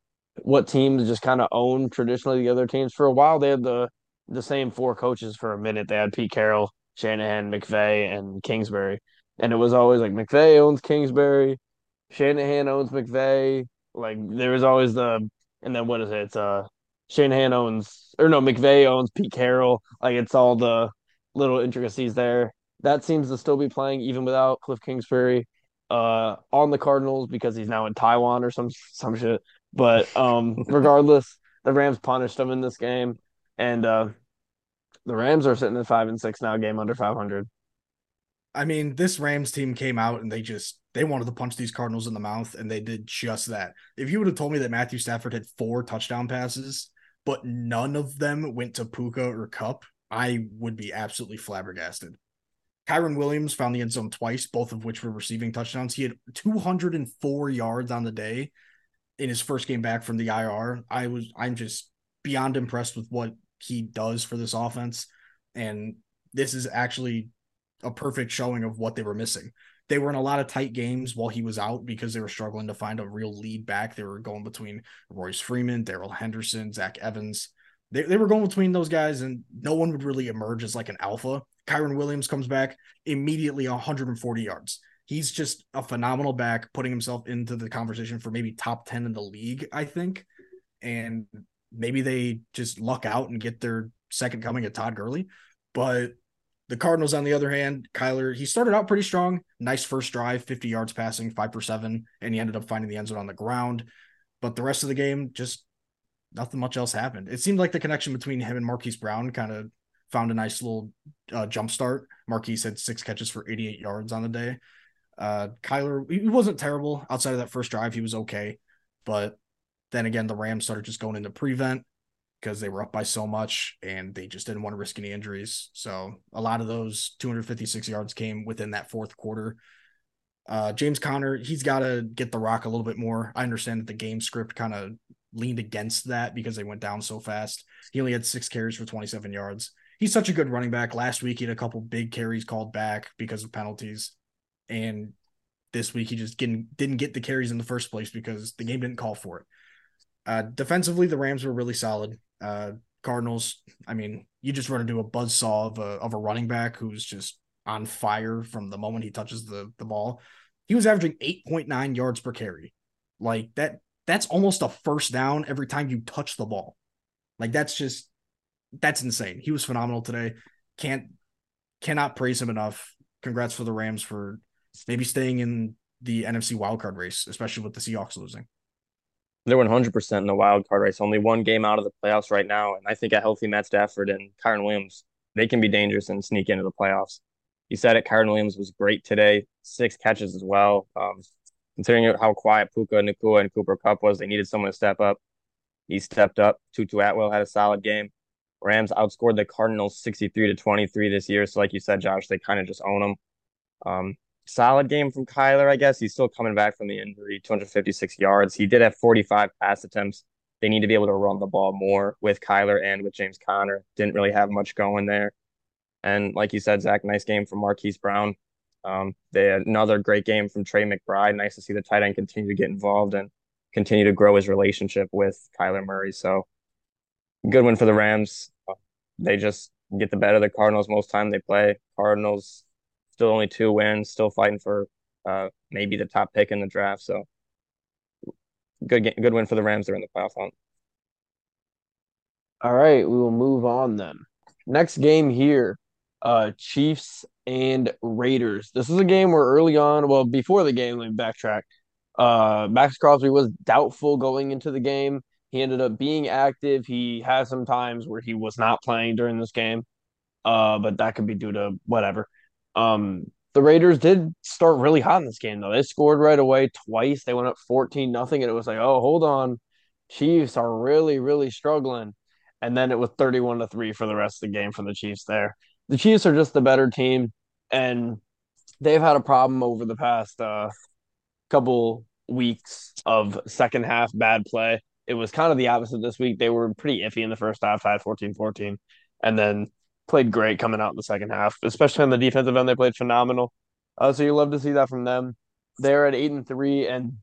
what teams just kind of own traditionally the other teams. For a while, they had the the same four coaches for a minute. They had Pete Carroll, Shanahan, McVay, and Kingsbury, and it was always like McVay owns Kingsbury, Shanahan owns McVay. Like there was always the, and then what is it? It's uh Shanahan owns or no McVay owns Pete Carroll. Like it's all the little intricacies there. That seems to still be playing even without Cliff Kingsbury uh, on the Cardinals because he's now in Taiwan or some some shit. But um, regardless, the Rams punished them in this game, and uh, the Rams are sitting at five and six now, game under five hundred. I mean, this Rams team came out and they just they wanted to punch these Cardinals in the mouth, and they did just that. If you would have told me that Matthew Stafford had four touchdown passes, but none of them went to Puka or Kupp, I would be absolutely flabbergasted. Kyren Williams found the end zone twice, both of which were receiving touchdowns. He had 204 yards on the day in his first game back from the IR. I was I'm just beyond impressed with what he does for this offense. And this is actually a perfect showing of what they were missing. They were in a lot of tight games while he was out because they were struggling to find a real lead back. They were going between Royce Freeman, Darrell Henderson, Zach Evans. They, they were going between those guys, and no one would really emerge as like an alpha. Kyren Williams comes back immediately 140 yards. He's just a phenomenal back, putting himself into the conversation for maybe top 10 in the league, I think. And maybe they just luck out and get their second coming at Todd Gurley. But the Cardinals, on the other hand, Kyler, he started out pretty strong. Nice first drive, 50 yards passing, five for seven, and he ended up finding the end zone on the ground. But the rest of the game, just nothing much else happened. It seemed like the connection between him and Marquise Brown kind of found a nice little uh, jump start. Marquise had six catches for 88 yards on the day. Uh, Kyler, he wasn't terrible outside of that first drive. He was okay. But then again, the Rams started just going into prevent because they were up by so much and they just didn't want to risk any injuries. So a lot of those 256 yards came within that fourth quarter. Uh, James Conner, he's got to get the rock a little bit more. I understand that the game script kind of leaned against that because they went down so fast. He only had six carries for 27 yards he's such a good running back. Last week he had a couple big carries called back because of penalties, and this week he just didn't didn't get the carries in the first place because the game didn't call for it. Uh, defensively, the Rams were really solid. Uh, Cardinals, I mean, you just run into a buzz saw of a of a running back who's just on fire from the moment he touches the the ball. He was averaging 8.9 yards per carry. Like that that's almost a first down every time you touch the ball. Like that's just that's insane. He was phenomenal today. Can't cannot praise him enough. Congrats for the Rams for maybe staying in the NFC wildcard race, especially with the Seahawks losing. They're 100% in the wild card race. Only one game out of the playoffs right now. And I think a healthy Matt Stafford and Kyren Williams, they can be dangerous and sneak into the playoffs. You said it, Kyren Williams was great today, six catches as well. Um, considering how quiet Puka, Nacua, and Cooper Kupp was, they needed someone to step up. He stepped up. Tutu Atwell had a solid game. Rams outscored the Cardinals 63 to 23 this year. So, like you said, Josh, they kind of just own them. Um, solid game from Kyler, I guess. He's still coming back from the injury, 256 yards. He did have 45 pass attempts. They need to be able to run the ball more with Kyler and with James Conner. Didn't really have much going there. And like you said, Zach, nice game from Marquise Brown. Um, they had another great game from Trey McBride. Nice to see the tight end continue to get involved and continue to grow his relationship with Kyler Murray. So good win for the Rams. They just get the better of the Cardinals most time they play. Cardinals still only two wins, still fighting for uh, maybe the top pick in the draft. So good game, good win for the Rams. They're in the playoff hunt. All right, we will move on then. Next game here, uh, Chiefs and Raiders. This is a game where early on, well, before the game, let me backtrack. Uh, Maxx Crosby was doubtful going into the game. He ended up being active. He had some times where he was not playing during this game, uh, but that could be due to whatever. Um, the Raiders did start really hot in this game, though. They scored right away twice. They went up 14 nothing, and it was like, oh, hold on. Chiefs are really, really struggling. And then it was 31 to 3 for the rest of the game for the Chiefs there. The Chiefs are just the better team, and they've had a problem over the past uh, couple weeks of second half bad play. It was kind of the opposite this week. They were pretty iffy in the first half, tied 14 14. And then played great coming out in the second half, especially on the defensive end. They played phenomenal. Uh, so you love to see that from them. They're at eight and three and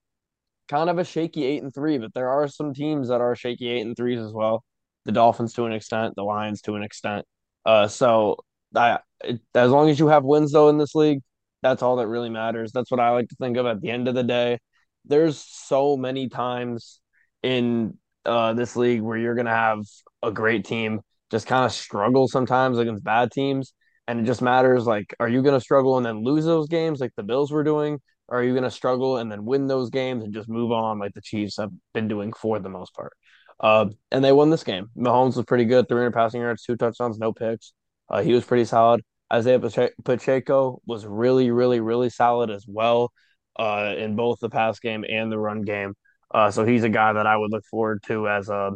kind of a shaky eight and three, but there are some teams that are shaky eight and threes as well. The Dolphins to an extent, the Lions to an extent. Uh, so I, it, as long as you have wins though in this league, that's all that really matters. That's what I like to think of at the end of the day. There's so many times in uh, this league where you're gonna have a great team just kind of struggle sometimes against bad teams. And it just matters like, are you going to struggle and then lose those games like the Bills were doing? Or are you going to struggle and then win those games and just move on like the Chiefs have been doing for the most part? Uh, and they won this game. Mahomes was pretty good, 300 passing yards, two touchdowns, no picks. Uh, he was pretty solid. Isaiah Pacheco was really, really, really solid as well uh, in both the pass game and the run game. Uh, so he's a guy that I would look forward to as a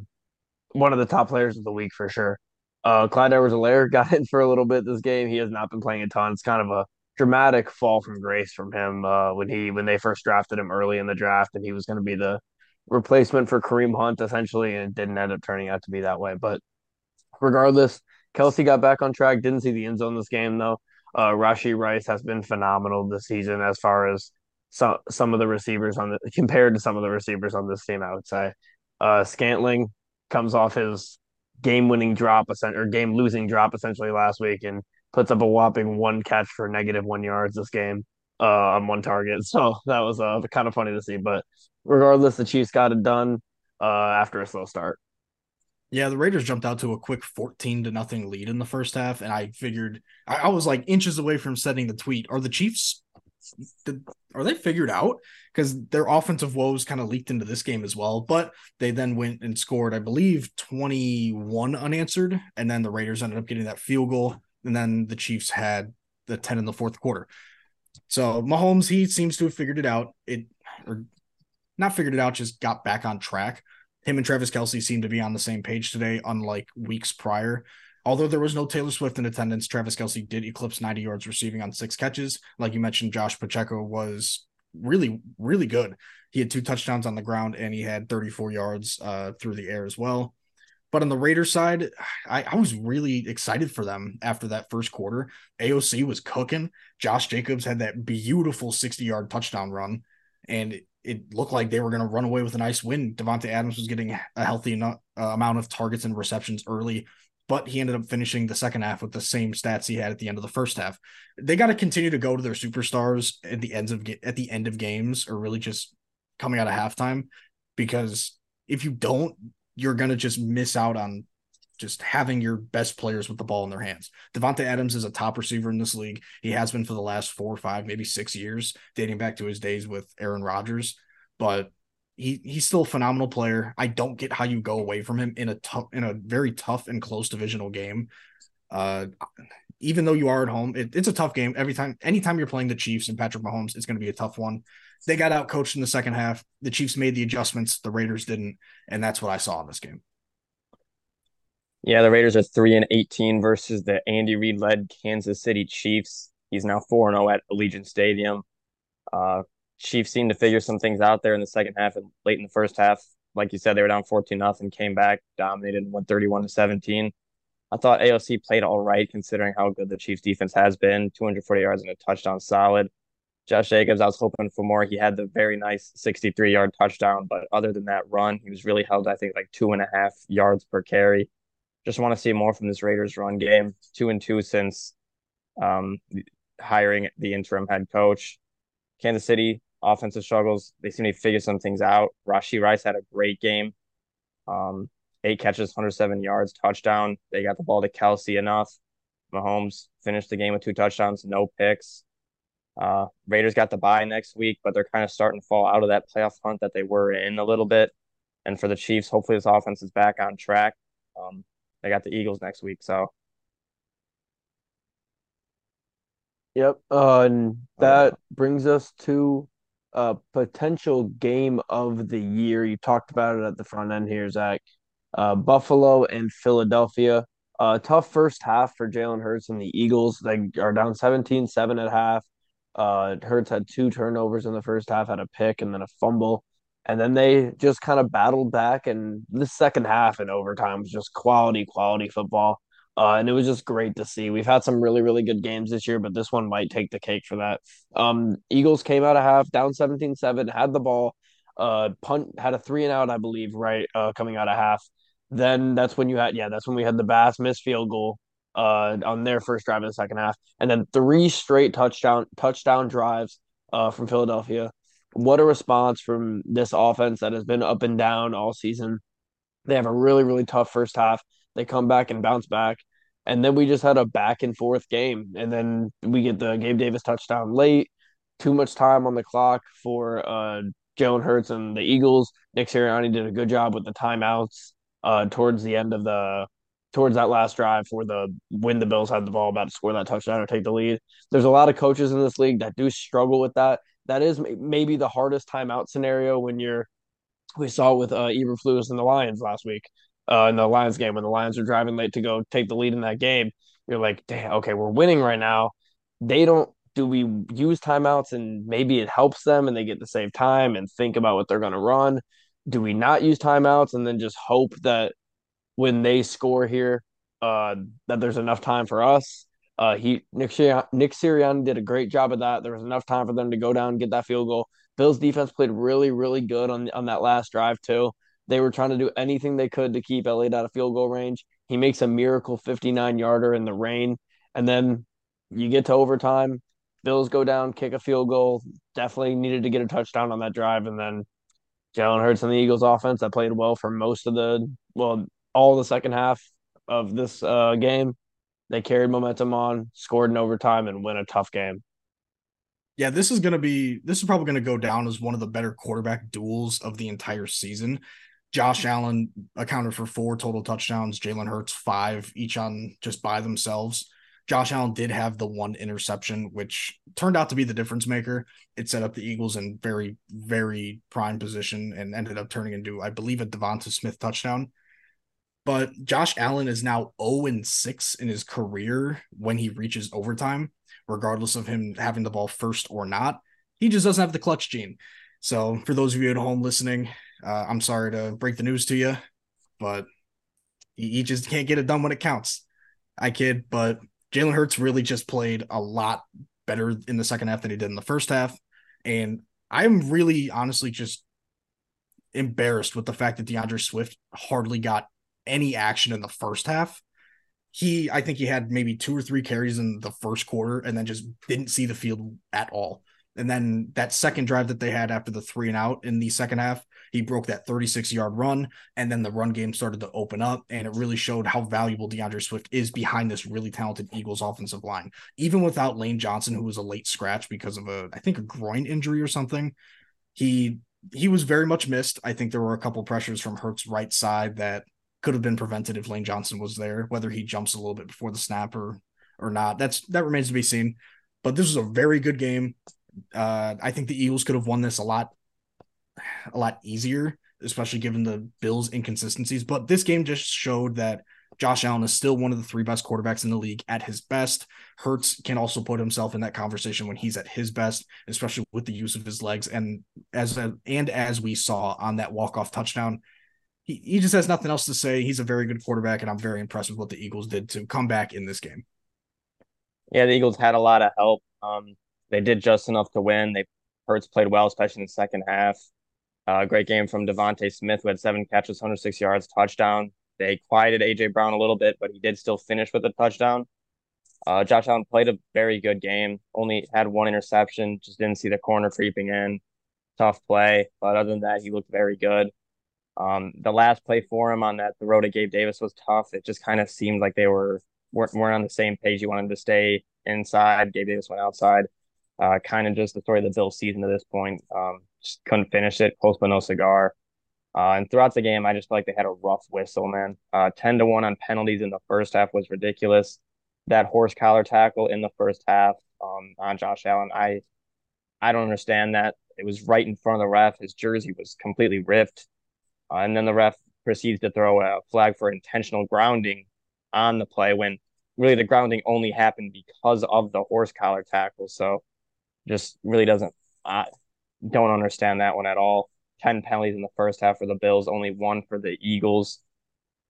one of the top players of the week for sure. Uh, Clyde Edwards-Helaire got in for a little bit this game. He has not been playing a ton. It's kind of a dramatic fall from grace from him uh, when he when they first drafted him early in the draft, and he was going to be the replacement for Kareem Hunt essentially, and it didn't end up turning out to be that way. But regardless, Kelce got back on track. Didn't see the end zone this game though. Uh, Rashee Rice has been phenomenal this season as far as some some of the receivers on the compared to some of the receivers on this team. I would say uh, Scantling comes off his game winning drop or game losing drop essentially last week and puts up a whopping one catch for negative one yards this game uh, on one target. So that was uh, kind of funny to see. But regardless, the Chiefs got it done uh, after a slow start. Yeah, the Raiders jumped out to a quick 14 to nothing lead in the first half. And I figured I, I was like inches away from setting the tweet. Are the Chiefs did, are they figured out? Because their offensive woes kind of leaked into this game as well. But they then went and scored, I believe, 21 unanswered. And then the Raiders ended up getting that field goal. And then the Chiefs had the 10 in the fourth quarter. So Mahomes, he seems to have figured it out. It or not figured it out, just got back on track. Him and Travis Kelce seem to be on the same page today, unlike weeks prior. Although there was no Taylor Swift in attendance, Travis Kelce did eclipse 90 yards receiving on six catches. Like you mentioned, Josh Pacheco was really, really good. He had two touchdowns on the ground and he had 34 yards uh, through the air as well. But on the Raiders side, I, I, was really excited for them after that first quarter. AOC was cooking. Josh Jacobs had that beautiful 60 yard touchdown run, and it, it looked like they were going to run away with a nice win. Davante Adams was getting a healthy enough, uh, amount of targets and receptions early but he ended up finishing the second half with the same stats he had at the end of the first half. They got to continue to go to their superstars at the ends of at the end of games, or really just coming out of halftime, because if you don't, you're gonna just miss out on just having your best players with the ball in their hands. Davante Adams is a top receiver in this league. He has been for the last four or five, maybe six years, dating back to his days with Aaron Rodgers. But he he's still a phenomenal player. I don't get how you go away from him in a tough in a very tough and close divisional game. Uh, even though you are at home, it, it's a tough game every time. Anytime you're playing the Chiefs and Patrick Mahomes, it's going to be a tough one. They got out coached in the second half. The Chiefs made the adjustments. The Raiders didn't, and that's what I saw in this game. Yeah, the Raiders are three and eighteen versus the Andy Reid led Kansas City Chiefs. He's now 4 and 0 at Allegiant Stadium. Uh, Chiefs seemed to figure some things out there in the second half and late in the first half. Like you said, they were down 14 nothing, came back, dominated, went 31 to 17. I thought AOC played all right considering how good the Chiefs defense has been 240 yards and a touchdown solid. Josh Jacobs, I was hoping for more. He had the very nice 63 yard touchdown, but other than that run, he was really held, I think, like two and a half yards per carry. Just want to see more from this Raiders run game. Two and two since um, hiring the interim head coach. Kansas City offensive struggles. They seem to figure some things out. Rashee Rice had a great game. Um, eight catches, 107 yards, touchdown. They got the ball to Kelce enough. Mahomes finished the game with two touchdowns, no picks. Uh, Raiders got the bye next week, but they're kind of starting to fall out of that playoff hunt that they were in a little bit. And for the Chiefs, hopefully this offense is back on track. Um, they got the Eagles next week, so Yep. Uh, and that brings us to a potential game of the year. You talked about it at the front end here, Zach. Uh, Buffalo and Philadelphia. Uh, tough first half for Jalen Hurts and the Eagles. They are down 17 7 at half. Uh, Hurts had two turnovers in the first half, had a pick and then a fumble. And then they just kind of battled back. And the second half in overtime was just quality, quality football. Uh, and it was just great to see. We've had some really, really good games this year, but this one might take the cake for that. Um, Eagles came out of half down 17 7, had the ball, uh, punt, had a three and out, I believe, right, uh, coming out of half. Then that's when you had, yeah, that's when we had the Bass miss field goal uh, on their first drive in the second half. And then three straight touchdown touchdown drives uh, from Philadelphia. What a response from this offense that has been up and down all season. They have a really, really tough first half they come back and bounce back. And then we just had a back and forth game. And then we get the Gabe Davis touchdown late, too much time on the clock for uh, Jalen Hurts and the Eagles. Nick Sirianni did a good job with the timeouts uh, towards the end of the towards that last drive for the when the Bills had the ball about to score that touchdown or take the lead. There's a lot of coaches in this league that do struggle with that. That is maybe the hardest timeout scenario when you're we saw it with uh Eberflus and the Lions last week uh, in the Lions game when the Lions are driving late to go take the lead in that game. You're like, damn, okay, we're winning right now. They don't. Do we use timeouts and maybe it helps them and they get to save time and think about what they're going to run? Do we not use timeouts and then just hope that when they score here, uh, that there's enough time for us? Uh, he Nick Nick Sirianni did a great job of that. There was enough time for them to go down and get that field goal. Bills defense played really, really good on on that last drive too. They were trying to do anything they could to keep Elliott out of field goal range. He makes a miracle 59 yarder in the rain. And then you get to overtime. Bills go down, kick a field goal. Definitely needed to get a touchdown on that drive. And then Jalen Hurts and the Eagles offense that played well for most of the, well, all the second half of this uh, game. They carried momentum on, scored in overtime, and win a tough game. Yeah, this is going to be, this is probably going to go down as one of the better quarterback duels of the entire season. Josh Allen accounted for four total touchdowns, Jalen Hurts five, each on just by themselves. Josh Allen did have the one interception, which turned out to be the difference maker. It set up the Eagles in very, very prime position and ended up turning into, I believe, a DeVonta Smith touchdown. But Josh Allen is now 0 and 6 in his career when he reaches overtime, regardless of him having the ball first or not. He just doesn't have the clutch gene. So, for those of you at home listening, uh, I'm sorry to break the news to you, but he, just can't get it done when it counts. I kid, but Jalen Hurts really just played a lot better in the second half than he did in the first half. And I'm really honestly just embarrassed with the fact that DeAndre Swift hardly got any action in the first half. He, I think he had maybe two or three carries in the first quarter and then just didn't see the field at all. And then that second drive that they had after the three and out in the second half, he broke that 36 yard run, and then the run game started to open up, and it really showed how valuable DeAndre Swift is behind this really talented Eagles offensive line. Even without Lane Johnson, who was a late scratch because of a, I think, a groin injury or something, he he was very much missed. I think there were a couple pressures from Hurts' right side that could have been prevented if Lane Johnson was there. Whether he jumps a little bit before the snap or or not, that's that remains to be seen. But this was a very good game. Uh, I think the Eagles could have won this a lot a lot easier, especially given the Bills' inconsistencies. But this game just showed that Josh Allen is still one of the three best quarterbacks in the league at his best. Hurts can also put himself in that conversation when he's at his best, especially with the use of his legs. And as a, and as we saw on that walk off touchdown, he, he just has nothing else to say. He's a very good quarterback, and I'm very impressed with what the Eagles did to come back in this game. Yeah, the Eagles had a lot of help. Um, they did just enough to win. They Hurts played well, especially in the second half. Uh, great game from DeVonta Smith, who had seven catches, 106 yards, touchdown. They quieted AJ Brown a little bit, but he did still finish with a touchdown. Uh, Josh Allen played a very good game. Only had one interception. Just didn't see the corner creeping in. Tough play, but other than that, he looked very good. Um, the last play for him on that the road to Gabe Davis was tough. It just kind of seemed like they were weren't, weren't on the same page. He wanted to stay inside. Gabe Davis went outside. Uh, kind of just the story of the Bills season to this point. Um, just couldn't finish it. Close but no cigar. Uh, and throughout the game, I just felt like they had a rough whistle, man. Uh, 10 to 1 on penalties in the first half was ridiculous. That horse collar tackle in the first half um, on Josh Allen, I I don't understand that. It was right in front of the ref. His jersey was completely ripped. Uh, and then the ref proceeds to throw a flag for intentional grounding on the play when really the grounding only happened because of the horse collar tackle. So just really doesn't, I don't understand that one at all. 10 penalties in the first half for the Bills, only one for the Eagles.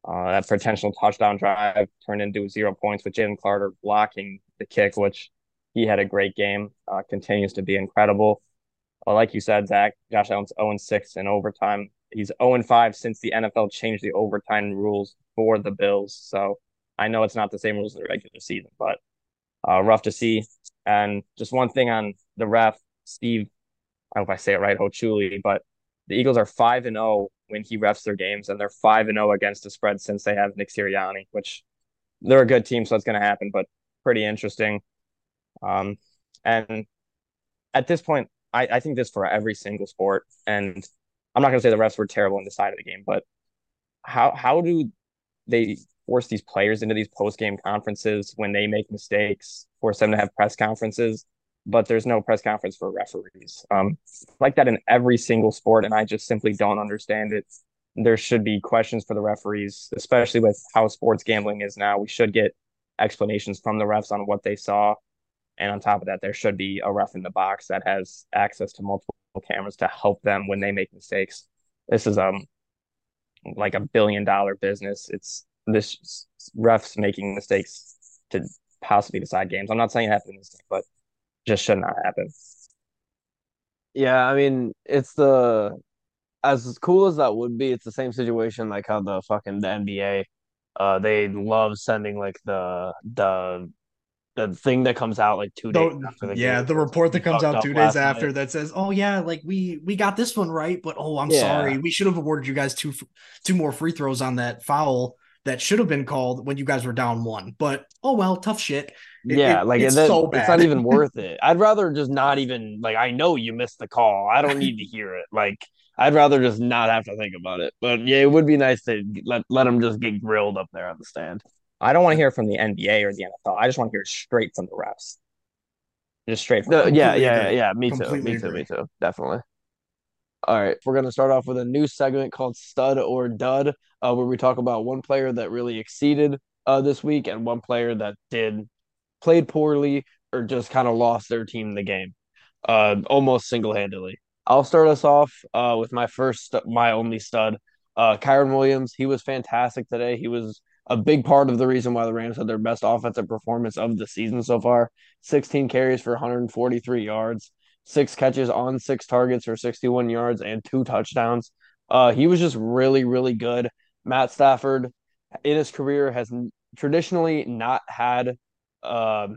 Uh, that potential touchdown drive turned into zero points with Jalen Carter blocking the kick, which he had a great game, uh, continues to be incredible. Like you said, Zach, Josh Allen's 0 6 in overtime. He's 0 5 since the NFL changed the overtime rules for the Bills. So I know it's not the same rules in the regular season, but uh, rough to see. And just one thing on the ref, Steve, I hope I say it right, Hochuli, but the Eagles are 5 and 0 when he refs their games, and they're 5 and 0 against the spread since they have Nick Sirianni, which they're a good team, so it's going to happen, but pretty interesting. Um, and at this point, I, I think this for every single sport, and I'm not going to say the refs were terrible in the side of the game, but how how do they force these players into these post game conferences when they make mistakes, force them to have press conferences, but there's no press conference for referees. Um, like that in every single sport, and I just simply don't understand it. There should be questions for the referees, especially with how sports gambling is now. We should get explanations from the refs on what they saw. And on top of that, there should be a ref in the box that has access to multiple cameras to help them when they make mistakes. This is um like a billion dollar business. It's this refs making mistakes to possibly decide games. I'm not saying it happened in this game, but just should not happen. Yeah, I mean, it's the as cool as that would be, it's the same situation like how the fucking the NBA, uh, they love sending like the the the thing that comes out like two days the, after the yeah game. the report that comes out two days after night. that says oh yeah like we we got this one right but oh i'm yeah. sorry we should have awarded you guys two two more free throws on that foul that should have been called when you guys were down one but oh well tough shit it, yeah it, like it's, then, so it's not even worth it i'd rather just not even like i know you missed the call i don't need to hear it like I'd rather just not have to think about it. But yeah, it would be nice to let let them just get grilled up there on the stand. I don't want to hear from the NBA or the NFL. I just want to hear straight from the refs. Just straight from the, yeah, yeah, yeah, yeah. Me too. Me too. Me too. Definitely. All right, we're gonna start off with a new segment called Stud or Dud, uh, where we talk about one player that really exceeded uh, this week and one player that did played poorly or just kind of lost their team the game, uh, almost single handedly. I'll start us off uh, with my first, my only stud, uh, Kyren Williams. He was fantastic today. He was a big part of the reason why the Rams had their best offensive performance of the season so far. 16 carries for 143 yards, six catches on six targets for 61 yards, and two touchdowns. Uh, he was just really, really good. Matt Stafford, in his career, has traditionally not had uh,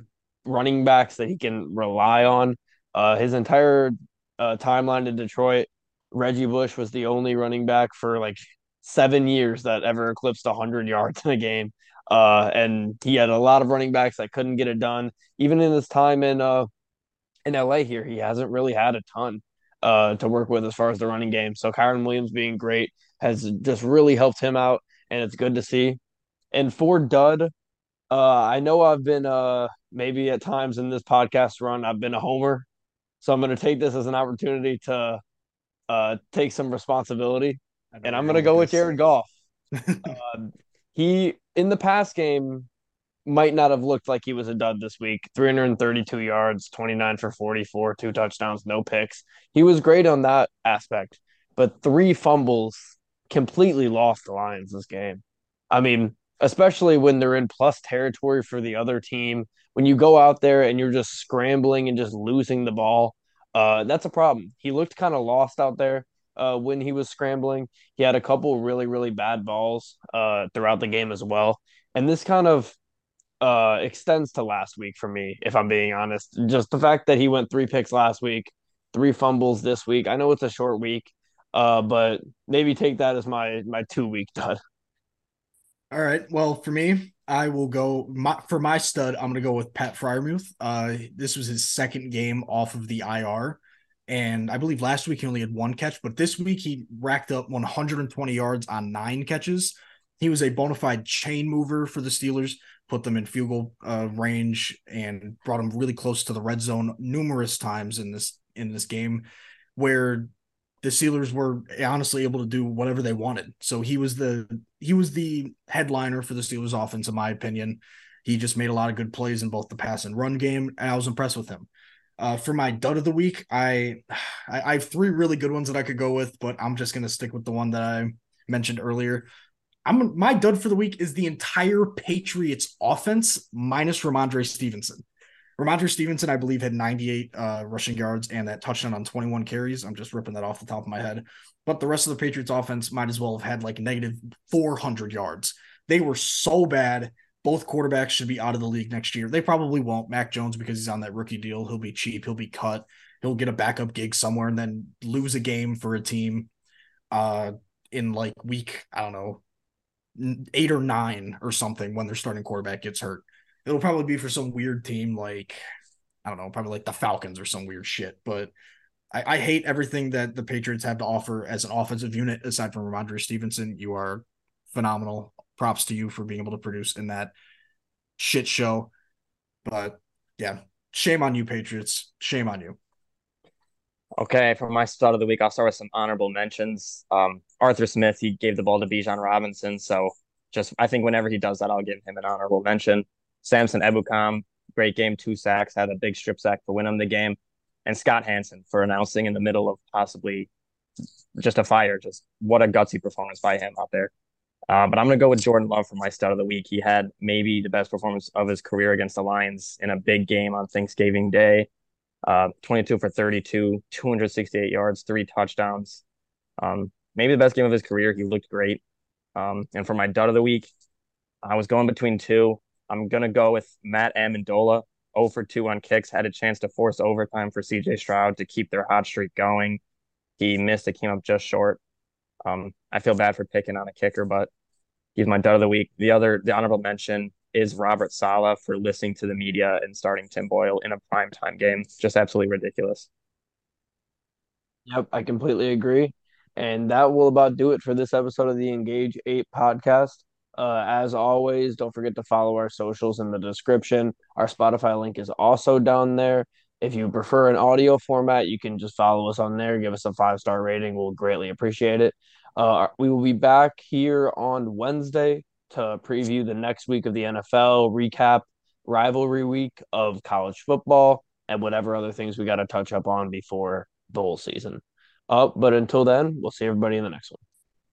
running backs that he can rely on. Uh, his entire uh, timeline in Detroit, Reggie Bush was the only running back for like seven years that ever eclipsed 100 yards in a game. Uh, and he had a lot of running backs that couldn't get it done. Even in his time in uh, in LA here, he hasn't really had a ton uh, to work with as far as the running game. So Kyren Williams being great has just really helped him out, and it's good to see. And for Dud, uh, I know I've been uh, maybe at times in this podcast run, I've been a homer. So I'm going to take this as an opportunity to uh, take some responsibility and I'm going to go with Jared Goff. uh, he in the past game, might not have looked like he was a dud this week. 332 yards, 29 for 44, two touchdowns, no picks. He was great on that aspect, but three fumbles completely lost the Lions this game. I mean, especially when they're in plus territory for the other team. When you go out there and you're just scrambling and just losing the ball, uh, that's a problem. He looked kind of lost out there uh, when he was scrambling. He had a couple really, really bad balls uh, throughout the game as well. And this kind of uh, extends to last week for me, if I'm being honest. Just the fact that he went three picks last week, three fumbles this week. I know it's a short week, uh, but maybe take that as my my two week dud. All right. Well, for me, I will go my, for my stud. I'm going to go with Pat Freiermuth. Uh, this was his second game off of the IR, and I believe last week he only had one catch, but this week he racked up 120 yards on nine catches. He was a bona fide chain mover for the Steelers, put them in field goal uh, range, and brought them really close to the red zone numerous times in this in this game, where the Steelers were honestly able to do whatever they wanted. So he was the he was the headliner for the Steelers offense, in my opinion. He just made a lot of good plays in both the pass and run game, and I was impressed with him. Uh, for my dud of the week, I, I, I have three really good ones that I could go with, but I'm just gonna stick with the one that I mentioned earlier. I'm my dud for the week is the entire Patriots offense minus Rhamondre Stevenson. Rhamondre Stevenson, I believe, had 98 uh, rushing yards and that touchdown on 21 carries. I'm just ripping that off the top of my head. But the rest of the Patriots offense might as well have had like negative 400 yards. They were so bad. Both quarterbacks should be out of the league next year. They probably won't. Mac Jones, because he's on that rookie deal, he'll be cheap. He'll be cut. He'll get a backup gig somewhere and then lose a game for a team uh, in like week, I don't know, eight or nine or something when their starting quarterback gets hurt. It'll probably be for some weird team like I don't know, probably like the Falcons or some weird shit. But I, I hate everything that the Patriots have to offer as an offensive unit. Aside from Rhamondre Stevenson, you are phenomenal. Props to you for being able to produce in that shit show. But yeah, shame on you, Patriots. Shame on you. Okay, for my start of the week, I'll start with some honorable mentions. Um, Arthur Smith, he gave the ball to Bijan Robinson, so just I think whenever he does that, I'll give him an honorable mention. Samson Ebukam, great game, two sacks, had a big strip sack to win him the game, and Scott Hanson for announcing in the middle of possibly just a fire. Just what a gutsy performance by him out there. Uh, but I'm going to go with Jordan Love for my start of the week. He had maybe the best performance of his career against the Lions in a big game on Thanksgiving Day. Uh, 22 for 32, 268 yards, three touchdowns. Um, maybe the best game of his career. He looked great. Um, and for my dud of the week, I was going between two. I'm gonna go with Matt Ammendola. 0 for 2 on kicks, had a chance to force overtime for CJ Stroud to keep their hot streak going. He missed, it came up just short. Um, I feel bad for picking on a kicker, but he's my dud of the week. The other, the honorable mention is Robert Saleh for listening to the media and starting Tim Boyle in a primetime game. Just absolutely ridiculous. Yep, I completely agree. And that will about do it for this episode of the Engage 8 podcast. Uh, as always, don't forget to follow our socials in the description. Our Spotify link is also down there. If you prefer an audio format, you can just follow us on there. Give us a five star rating. We'll greatly appreciate it. Uh, we will be back here on Wednesday to preview the next week of the NFL, recap rivalry week of college football, and whatever other things we got to touch up on before the whole season. Uh, but until then, we'll see everybody in the next one.